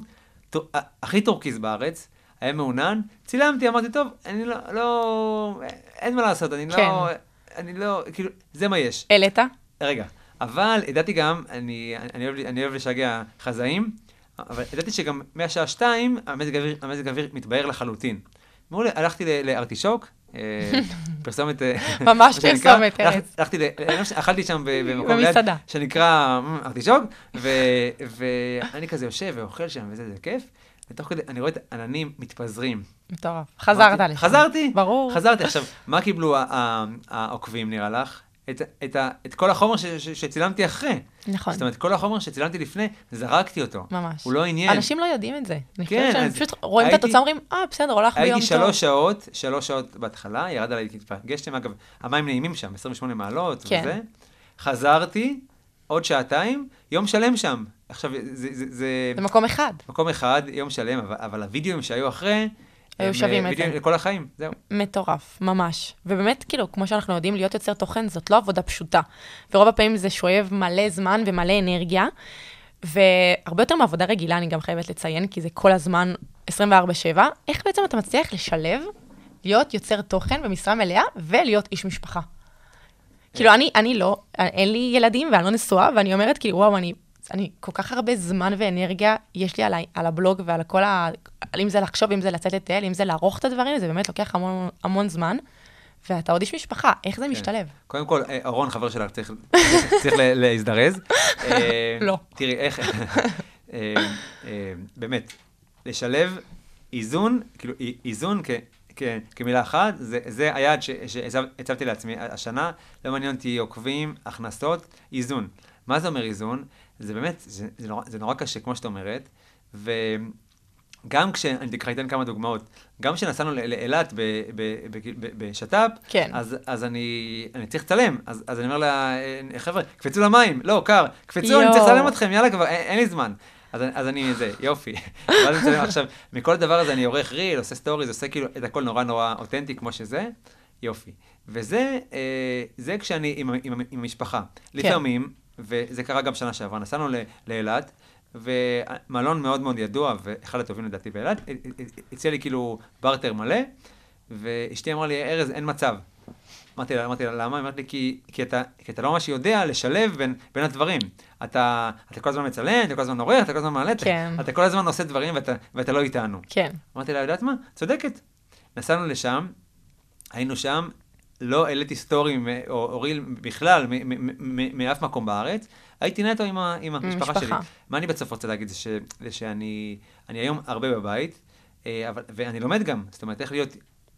טו- הכי טורקיז בארץ, היה מעונן, צילמתי, אמרתי, טוב, אני לא, לא, אין מה לעשות, אני כן. לא, אני לא, כאילו, זה מה יש. העלית? רגע, אבל ידעתי גם, אני, אני, אוהב, אני אוהב לשגע חזאים, אבל ידעתי שגם מהשעה שתיים המזג האוויר, המזג האוויר מתבהר לחלוטין. מעולה, הלכתי לארטישוק, אה, פרסומת... אה, ממש פרסומת, ארץ. הלכתי, ל- אכלתי שם במקום. ליד, שנקרא "מ, ארטישוק, ואני כזה יושב ואוכל שם וזה, זה כיף, ותוך כדי, אני רואה את העננים מתפזרים. מטורף. חזרת לשם. חזרתי. ברור. חזרתי. עכשיו, מה קיבלו העוקבים, נראה לך? את, את, ה- את כל החומר ש, ש, שצילמתי אחרי. נכון. זאת אומרת, כל החומר שצילמתי לפני, זרקתי אותו. ממש. הוא לא עניין. אנשים לא יודעים את זה. אני כן, חושבת שהם פשוט רואים את הייתי- התוצאה, אומרים, אה, בסדר, הולך ביום טוב. הייתי שלוש שעות, שלוש שעות בהתחלה, ירד עליי טיפה גשם, אגב, המים נעימים שם, 28 מעלות כן. וזה. חזרתי, עוד שעתיים, יום שלם שם. עכשיו, זה, זה, זה זה מקום אחד. מקום אחד, יום שלם, אבל, אבל הווידאוים שהיו אחרי, היו הם, שווים אה, את זה. לכל החיים, זהו. מטורף, ממש. ובאמת, כאילו, כמו שאנחנו יודעים, להיות יוצר תוכן זאת לא עבודה פשוטה. ורוב הפעמים זה שואב מלא זמן ומלא אנרגיה, והרבה יותר מעבודה רגילה, אני גם חייבת לציין, כי זה כל הזמן 24/7. איך בעצם אתה מצליח לשלב, להיות יוצר תוכן במשרה מלאה ולהיות איש משפחה? כאילו, אני, אני לא, אין לי ילדים ואני לא נשואה, ואני אומרת, כאילו, וואו, אני, אני כל כך הרבה זמן ואנרגיה יש לי על, ה- על הבלוג ועל כל ה... אם זה לחשוב, אם זה לצאת לטייל, אם זה לערוך את הדברים, זה באמת לוקח המון, המון זמן. ואתה עוד איש משפחה, איך זה משתלב? קודם כל, אה, אורון, חבר שלך, צריך, להזדרז. אה, לא. תראי, איך... אה, אה, באמת, לשלב איזון, כאילו, אי- איזון כ... כ- כמילה אחת, זה, זה היעד שהצבתי לעצמי השנה, לא מעניין אותי עוקבים, הכנסות, איזון. מה זה אומר איזון? זה באמת, זה, זה, נורא, זה נורא קשה, כמו שאת אומרת, וגם כש... אני אקרא אתן כמה דוגמאות. גם כשנסענו לאילת בשת"פ, כן. אז, אז אני, אני צריך לצלם, אז, אז אני אומר לה, "אה, חבר'ה, קפצו למים, לא, קר, קפצו, אני צריך. לצלם אתכם, יאללה כבר, אין, אין לי זמן. אז, אז אני, זה, יופי. ואז אני מצלם עכשיו, מכל הדבר הזה אני עורך reel, עושה stories, עושה כאילו את הכל נורא נורא אותנטי כמו שזה, יופי. וזה, אה, זה כשאני עם, עם, עם המשפחה. כן. לפעמים, וזה קרה גם שנה שעברה, נסענו לאילת, ומלון מאוד מאוד ידוע, ואחד הטובים לדעתי באילת, הציע לי כאילו בארטר מלא, ואשתי אמרה לי, ארז, אין מצב. אמרתי לה, אמרתי לה, למה? היא אמרת לי, כי, כי, אתה, כי אתה לא ממש יודע לשלב בין, בין הדברים. אתה, אתה כל הזמן מצלם, אתה כל הזמן עורך, אתה כל הזמן מעלה, אתה- כן. אתה כל הזמן עושה דברים ואתה, ואתה לא איתנו. כן. אמרתי לה, יודעת מה? צודקת. נסענו לשם, היינו שם, לא העליתי סטורי או, או ריל בכלל, מאף מקום בארץ, הייתי נטו עם, ה, עם המשפחה שלי. מה אני בסוף רוצה להגיד? זה, ש, זה שאני אני היום הרבה בבית, אה, אבל, ואני לומד גם, זאת אומרת, איך להיות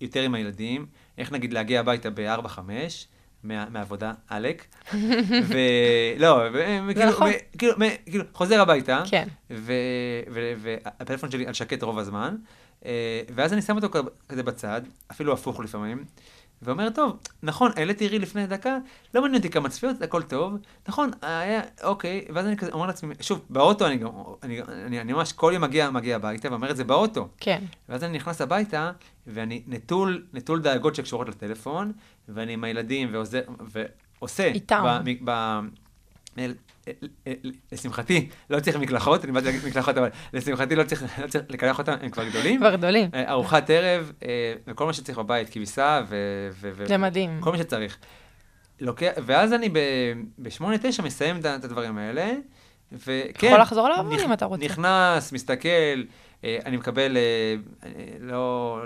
יותר עם הילדים, איך נגיד להגיע הביתה ב-4-5, מה, מהעבודה, עלק, ולא, וכאילו, נכון. ו- כאילו, כאילו, חוזר הביתה, כן. והפלאפון שלי על שקט רוב הזמן, אה, ואז אני שם אותו כזה בצד, אפילו הפוך לפעמים, ואומר, טוב, נכון, העליתי ריל לפני דקה, לא מעניין אותי כמה צפיות, הכל טוב, נכון, היה, אוקיי, ואז אני כזה אומר לעצמי, שוב, באוטו אני גם, אני, אני, אני ממש כל יום מגיע, מגיע הביתה ואומר את זה באוטו. כן. ואז אני נכנס הביתה, ואני נטול, נטול דאגות שקשורות לטלפון, ואני עם הילדים ועוזר, ועושה. איתם. ב, ב, ב, לשמחתי, לא צריך מקלחות, אני באתי להגיד מקלחות, אבל לשמחתי לא צריך, לא צריך לקלח אותם, הם כבר גדולים. כבר גדולים. אה, ארוחת ערב, אה, וכל מה שצריך בבית, כביסה ו... ו- ו- זה מדהים. כל מה שצריך. לוקח, ואז אני ב-8-9 מסיים את הדברים האלה, וכן. יכול לחזור לעבוד אם אתה רוצה. נכנס, מסתכל, אה, אני מקבל, לא,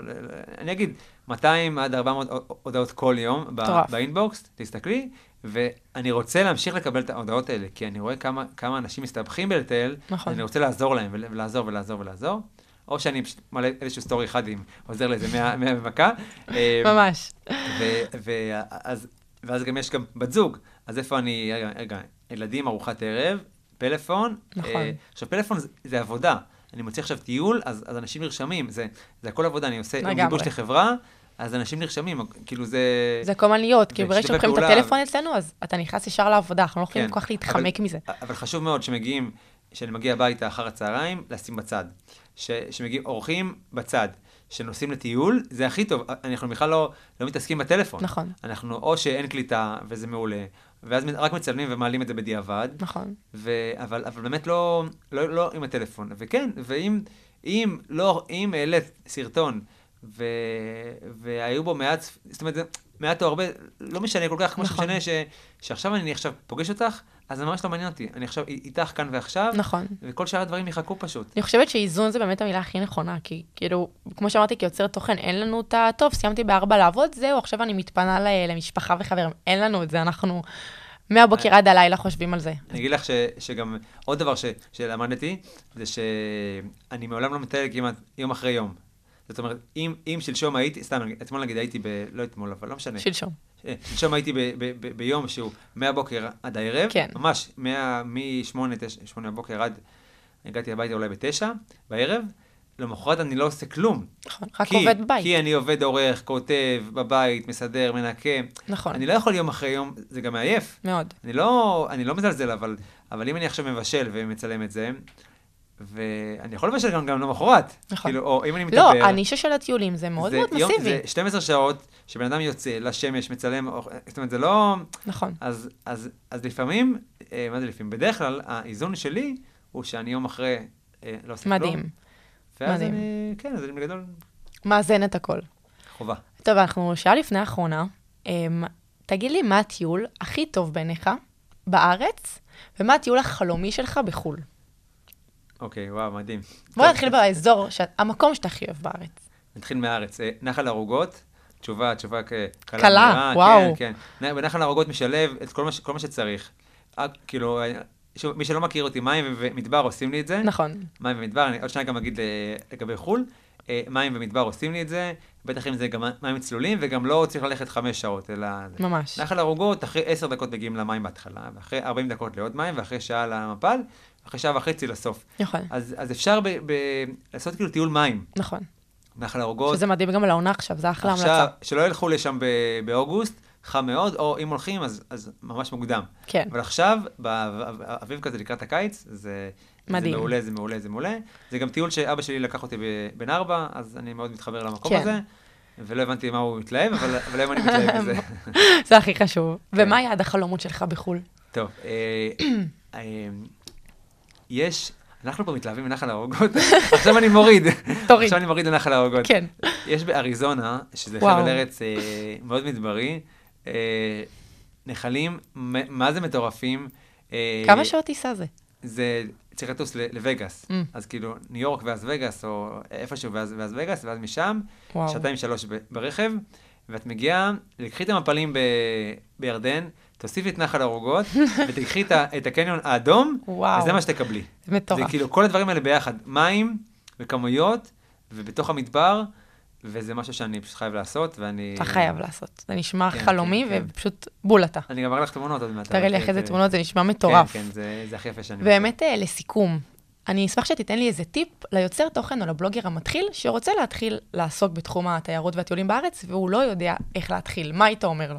אני אגיד, 200 עד 400 הודעות כל יום. באינבוקס, תסתכלי, ואני רוצה להמשיך לקבל את ההודעות האלה, כי אני רואה כמה, כמה אנשים מסתבכים בלטייל, נכון. אני רוצה לעזור להם, ול- ולעזור ולעזור ולעזור. או שאני פשוט מעלה איזשהו סטורי אחד עם עוזר לאיזה 100 100 במכה. אה, ממש. ואז, ואז גם יש גם בת זוג, אז איפה אני, רגע, רגע, ילדים, ארוחת ערב, פלאפון. נכון. אה, עכשיו, פלאפון זה, זה עבודה. אני מוציא עכשיו טיול, אז, אז אנשים נרשמים, זה, זה הכל עבודה, אני עושה יום. גיבוש לחברה, אז אנשים נרשמים, כאילו זה... זה כל הזמן להיות, כי ברגע שלוקחים את הטלפון אצלנו, אז אתה נכנס ישר לעבודה, אנחנו לא יכולים כן, כל כך להתחמק מזה. אבל חשוב מאוד שמגיעים, שאני מגיע הביתה אחר הצהריים, לשים בצד. שמגיעים אורחים בצד. שנוסעים לטיול, זה הכי טוב. אנחנו בכלל לא, לא מתעסקים בטלפון. נכון. אנחנו, או שאין קליטה, וזה מעולה, ואז רק מצלמים ומעלים את זה בדיעבד. נכון. ו... אבל, אבל באמת לא, לא, לא עם הטלפון. וכן, ואם אם לא, אם העלית סרטון ו... והיו בו מעט, זאת אומרת, מעט או הרבה, לא משנה כל כך, כמו נכון. שמשנה ש... שעכשיו אני עכשיו פוגש אותך, אז זה ממש לא מעניין אותי. אני עכשיו איתך כאן ועכשיו, נכון. וכל שאר הדברים יחכו פשוט. אני חושבת שאיזון זה באמת המילה הכי נכונה, כי כאילו, כמו שאמרתי, כיוצר תוכן, אין לנו את ה... טוב, סיימתי בארבע לעבוד, זהו, עכשיו אני מתפנה ל- למשפחה וחברים. אין לנו את זה, אנחנו מהבוקר עד הלילה חושבים על זה. אני אגיד לך ש, שגם עוד דבר ש, שלמדתי, זה שאני מעולם לא מטייל כמעט יום אחרי יום. זאת אומרת, אם, אם שלשום הייתי, סתם, אתמול נגיד הייתי ב... לא אתמול, אבל לא משנה. שלשום. אה, שלשום הייתי ב, ב, ב, ביום שהוא מהבוקר עד הערב. כן. ממש, מ-8 בבוקר עד... הגעתי הביתה אולי ב-9 בערב. למחרת אני לא עושה כלום. נכון, רק כי, עובד בית. כי אני עובד עורך, כותב, בבית, מסדר, מנקה. נכון. אני לא יכול יום אחרי יום, זה גם מעייף. מאוד. אני לא, אני לא מזלזל, אבל, אבל אם אני עכשיו מבשל ומצלם את זה, ואני יכול לבשל גם, גם למחרת. נכון. כאילו, או אם אני מתאבר. לא, הנישה של הטיולים זה מאוד זה מאוד יום- מסיבי. זה 12 שעות שבן אדם יוצא לשמש, מצלם, או- זאת אומרת, זה לא... נכון. אז, אז, אז לפעמים, אה, מה זה לפעמים? בדרך כלל, האיזון שלי הוא שאני יום אחרי אה, לא עושה כלום. מדהים. ואז מדהים. אני, כן, אז אני בגדול מאזן את הכל. חובה. טוב, אנחנו שעה לפני האחרונה. אמ, תגיד לי, מה הטיול הכי טוב בעיניך בארץ, ומה הטיול החלומי שלך בחו"ל? אוקיי, וואו, מדהים. בוא נתחיל באזור, ש- המקום שאתה הכי אוהב בארץ. נתחיל מהארץ. אה, נחל ערוגות, תשובה, תשובה קלה. קלה, מהירה, וואו. כן, כן. בנחל ערוגות משלב את כל מה, כל מה שצריך. אה, כאילו, אה, שוב, מי שלא מכיר אותי, מים ומדבר עושים לי את זה. נכון. מים ומדבר, אני עוד שניה גם אגיד לגבי חו"ל. מים ומדבר עושים לי את זה, בטח אם זה גם מים צלולים, וגם לא צריך ללכת חמש שעות, אלא... ממש. נחל ערוגות, אחרי עשר דקות מגיעים למים בהתחלה, ואחרי 40 דקות לעוד מים, ואחרי שעה למפל, ואחרי שעה וחצי לסוף. נכון, אז, אז אפשר ב, ב, לעשות כאילו טיול מים, נכון. נחל ערוגות. שזה מדהים גם לעונה עכשיו, זה אחלה עכשיו, המלצה. שלא ילכו לשם ב- באוגוסט, חם מאוד, או אם הולכים, אז, אז ממש מוקדם. כן. אבל עכשיו, באביב כזה לקראת הקיץ, זה... מדהים. זה מעולה, זה מעולה, זה מעולה. זה גם טיול שאבא שלי לקח אותי בבן ארבע, אז אני מאוד מתחבר למקום כן. הזה. ולא הבנתי מה הוא מתלהב, אבל, אבל היום אני מתלהב מזה. זה הכי חשוב. כן. ומה יעד החלומות שלך בחו"ל? טוב, אה, אה, יש, אנחנו פה מתלהבים מנחל הערוגות, עכשיו אני מוריד. תוריד. עכשיו אני מוריד לנחל הערוגות. כן. יש באריזונה, שזה. חבל ארץ אה, מאוד מדברי, אה, נחלים, מה זה מטורפים. אה, כמה שעות טיסה זה? זה צריך לטוס לווגאס. Mm. אז כאילו, ניו יורק ואז וגאס, או איפשהו ואז, ואז וגאס, ואז משם, וואו. שעתיים שלוש ב- ברכב, ואת מגיעה, לקחי את המפלים ב- בירדן, תוסיפי את נחל ערוגות, ותקחי את, הקניון האדום, וואו. וזה מה שתקבלי. מטורף. זה כאילו כל הדברים האלה ביחד, מים וכמויות, ובתוך המדבר, וזה משהו שאני פשוט חייב לעשות, ואני... אתה חייב לעשות. זה נשמע כן, חלומי, כן, כן. ופשוט בול אתה. אני גם אראה לך תמונות עוד מעט. תראה לי אחרי זה זה- תמונות, זה נשמע מטורף. כן, כן, זה, זה הכי יפה שאני... באמת, אה, לסיכום, אני אשמח שתיתן לי איזה טיפ ליוצר תוכן או לבלוגר המתחיל, שרוצה להתחיל לעסוק בתחום התיירות והטיולים בארץ, והוא לא יודע איך להתחיל. מה היית אומר לו?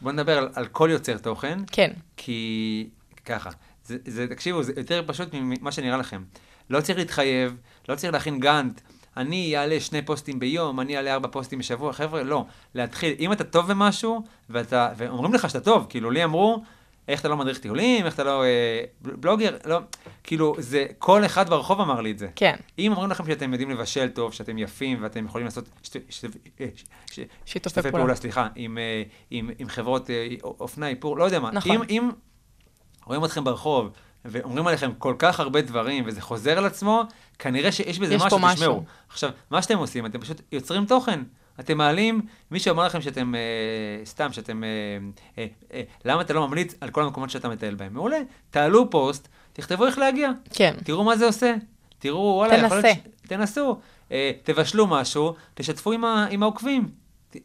בוא נדבר על, על כל יוצר תוכן, כן, כי ככה, זה, זה, תקשיבו, זה יותר פשוט ממה שנראה לכם. לא צריך להתחייב, לא צריך להכין גאנט. אני אעלה שני פוסטים ביום, אני אעלה ארבע פוסטים בשבוע, חבר'ה, לא. להתחיל, אם אתה טוב במשהו, ואתה, ואומרים לך שאתה טוב, כאילו, לי אמרו, איך אתה לא מדריך טיולים, איך אתה לא אה, בלוגר, לא, כאילו, זה, כל אחד ברחוב אמר לי את זה. כן. אם אומרים לכם שאתם יודעים לבשל טוב, שאתם יפים ואתם יכולים לעשות אה, שיתופי פעולה. פעולה, סליחה, עם, אה, עם, עם חברות אה, אופנה, איפור, לא יודע מה. נכון. אם, אם רואים אתכם ברחוב ואומרים עליכם כל כך הרבה דברים וזה חוזר על עצמו, כנראה שיש בזה משהו, משהו. תשמעו. עכשיו, מה שאתם עושים, אתם פשוט יוצרים תוכן. אתם מעלים, מי שאומר לכם שאתם, אה, סתם, שאתם, אה, אה, אה, למה אתה לא ממליץ על כל המקומות שאתה מטייל בהם? מעולה, תעלו פוסט, תכתבו איך להגיע. כן. תראו מה זה עושה. תראו, וואלה, יכול להיות... תנסה. ש- תנסו. אה, תבשלו משהו, תשתפו עם, ה, עם העוקבים. ת,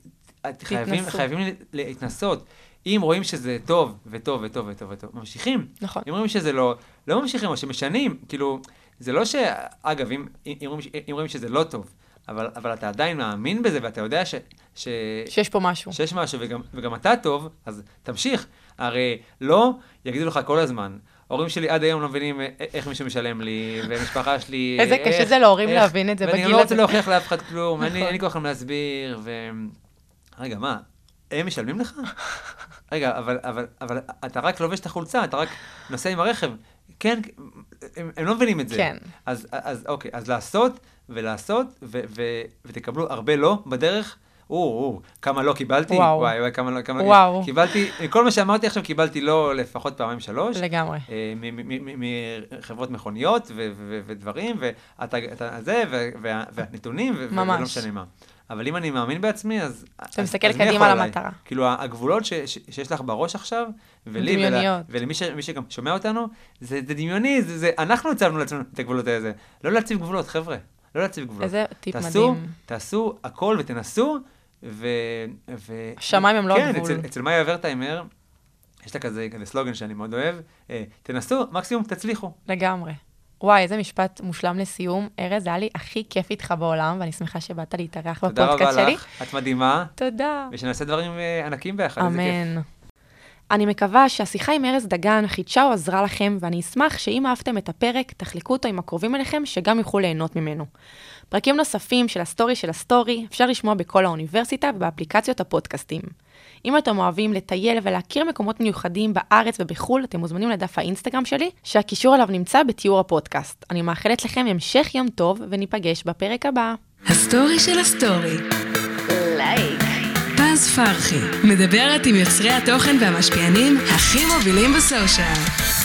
חייבים, תתנסו. חייבים לה- להתנסות. אם רואים שזה טוב, וטוב, וטוב, וטוב, וטוב, ממשיכים. נכון. אם רואים שזה לא, לא ממשיכים, או שמשנים. כאילו, זה לא ש... אגב, אם, אם, ש- אם רואים שזה לא טוב, אבל, אבל אתה עדיין מאמין בזה, ואתה יודע ש, ש, שיש פה משהו. שיש משהו, וגם, וגם אתה טוב, אז תמשיך. הרי לא יגידו לך כל הזמן. ההורים שלי עד היום לא מבינים איך מישהו משלם לי, ומשפחה שלי... איזה קשה איך- זה להורים איך- להבין את זה ואני בגיל גם לא רוצה הזה. להוכיח לאף אחד כלום, נכון. אין לי כוח להסביר, ו... רגע, מה, הם משלמים לך? רגע, אבל, אבל, אבל אתה רק לובש את החולצה, אתה רק נוסע עם הרכב. כן, הם, הם לא מבינים את זה. כן. אז, אז אוקיי, אז לעשות ולעשות, ו, ו, ותקבלו הרבה לא בדרך. או, או, כמה לא קיבלתי, וואו. וואי, וואי, כמה לא, כמה לא, וואו. קיבלתי, כל מה שאמרתי עכשיו קיבלתי לא לפחות פעמיים שלוש. לגמרי. אה, מ- מ- מ- מחברות מכוניות ודברים, ואתה אתה- זה, והנתונים. ולא משנה מה. אבל אם אני מאמין בעצמי, אז... אתה מסתכל קדימה? למטרה. כאילו, הגבולות ש- ש- שיש לך בראש עכשיו, ולי, ול- דמיוניות. ולמי ש- שגם שומע אותנו, זה זה דמיוני, זה- זה- אנחנו הצבנו לעצמנו את הגבולות האלה. לא להציב גבולות, חבר'ה. לא להציב גבולות. איזה טיפ תעשו, מדהים. תעשו הכל ותנסו, ו... ו... השמיים הם לא כן, הגבול. אצל, אצל מאיה ורטהיימר, יש לה כזה, כזה סלוגן שאני מאוד אוהב, אה, תנסו, מקסימום תצליחו. לגמרי. וואי, איזה משפט מושלם לסיום. ארז, זה היה לי הכי כיף איתך בעולם, ואני שמחה שבאת להתארח תודה רבה בפודקאסט שלי. לך, את מדהימה, תודה. ושנעשה דברים אה, ענקים ביחד, איזה כיף. אמן. אני מקווה שהשיחה עם ארז דגן חידשה או עזרה לכם, ואני אשמח שאם אהבתם את הפרק, תחלקו אותו עם הקרובים אליכם, שגם יוכלו ליהנות ממנו. פרקים נוספים של הסטורי של הסטורי אפשר לשמוע בכל האוניברסיטה ובאפליקציות הפודקאסטים. אם אתם אוהבים לטייל ולהכיר מקומות מיוחדים בארץ ובחו"ל, אתם מוזמנים לדף האינסטגרם שלי, שהקישור אליו נמצא בתיאור הפודקאסט. אני מאחלת לכם המשך יום טוב, וניפגש בפרק הבא. הסטורי של הסטורי. פז פרחי, מדברת עם יוצרי התוכן והמשפיענים הכי מובילים ב social.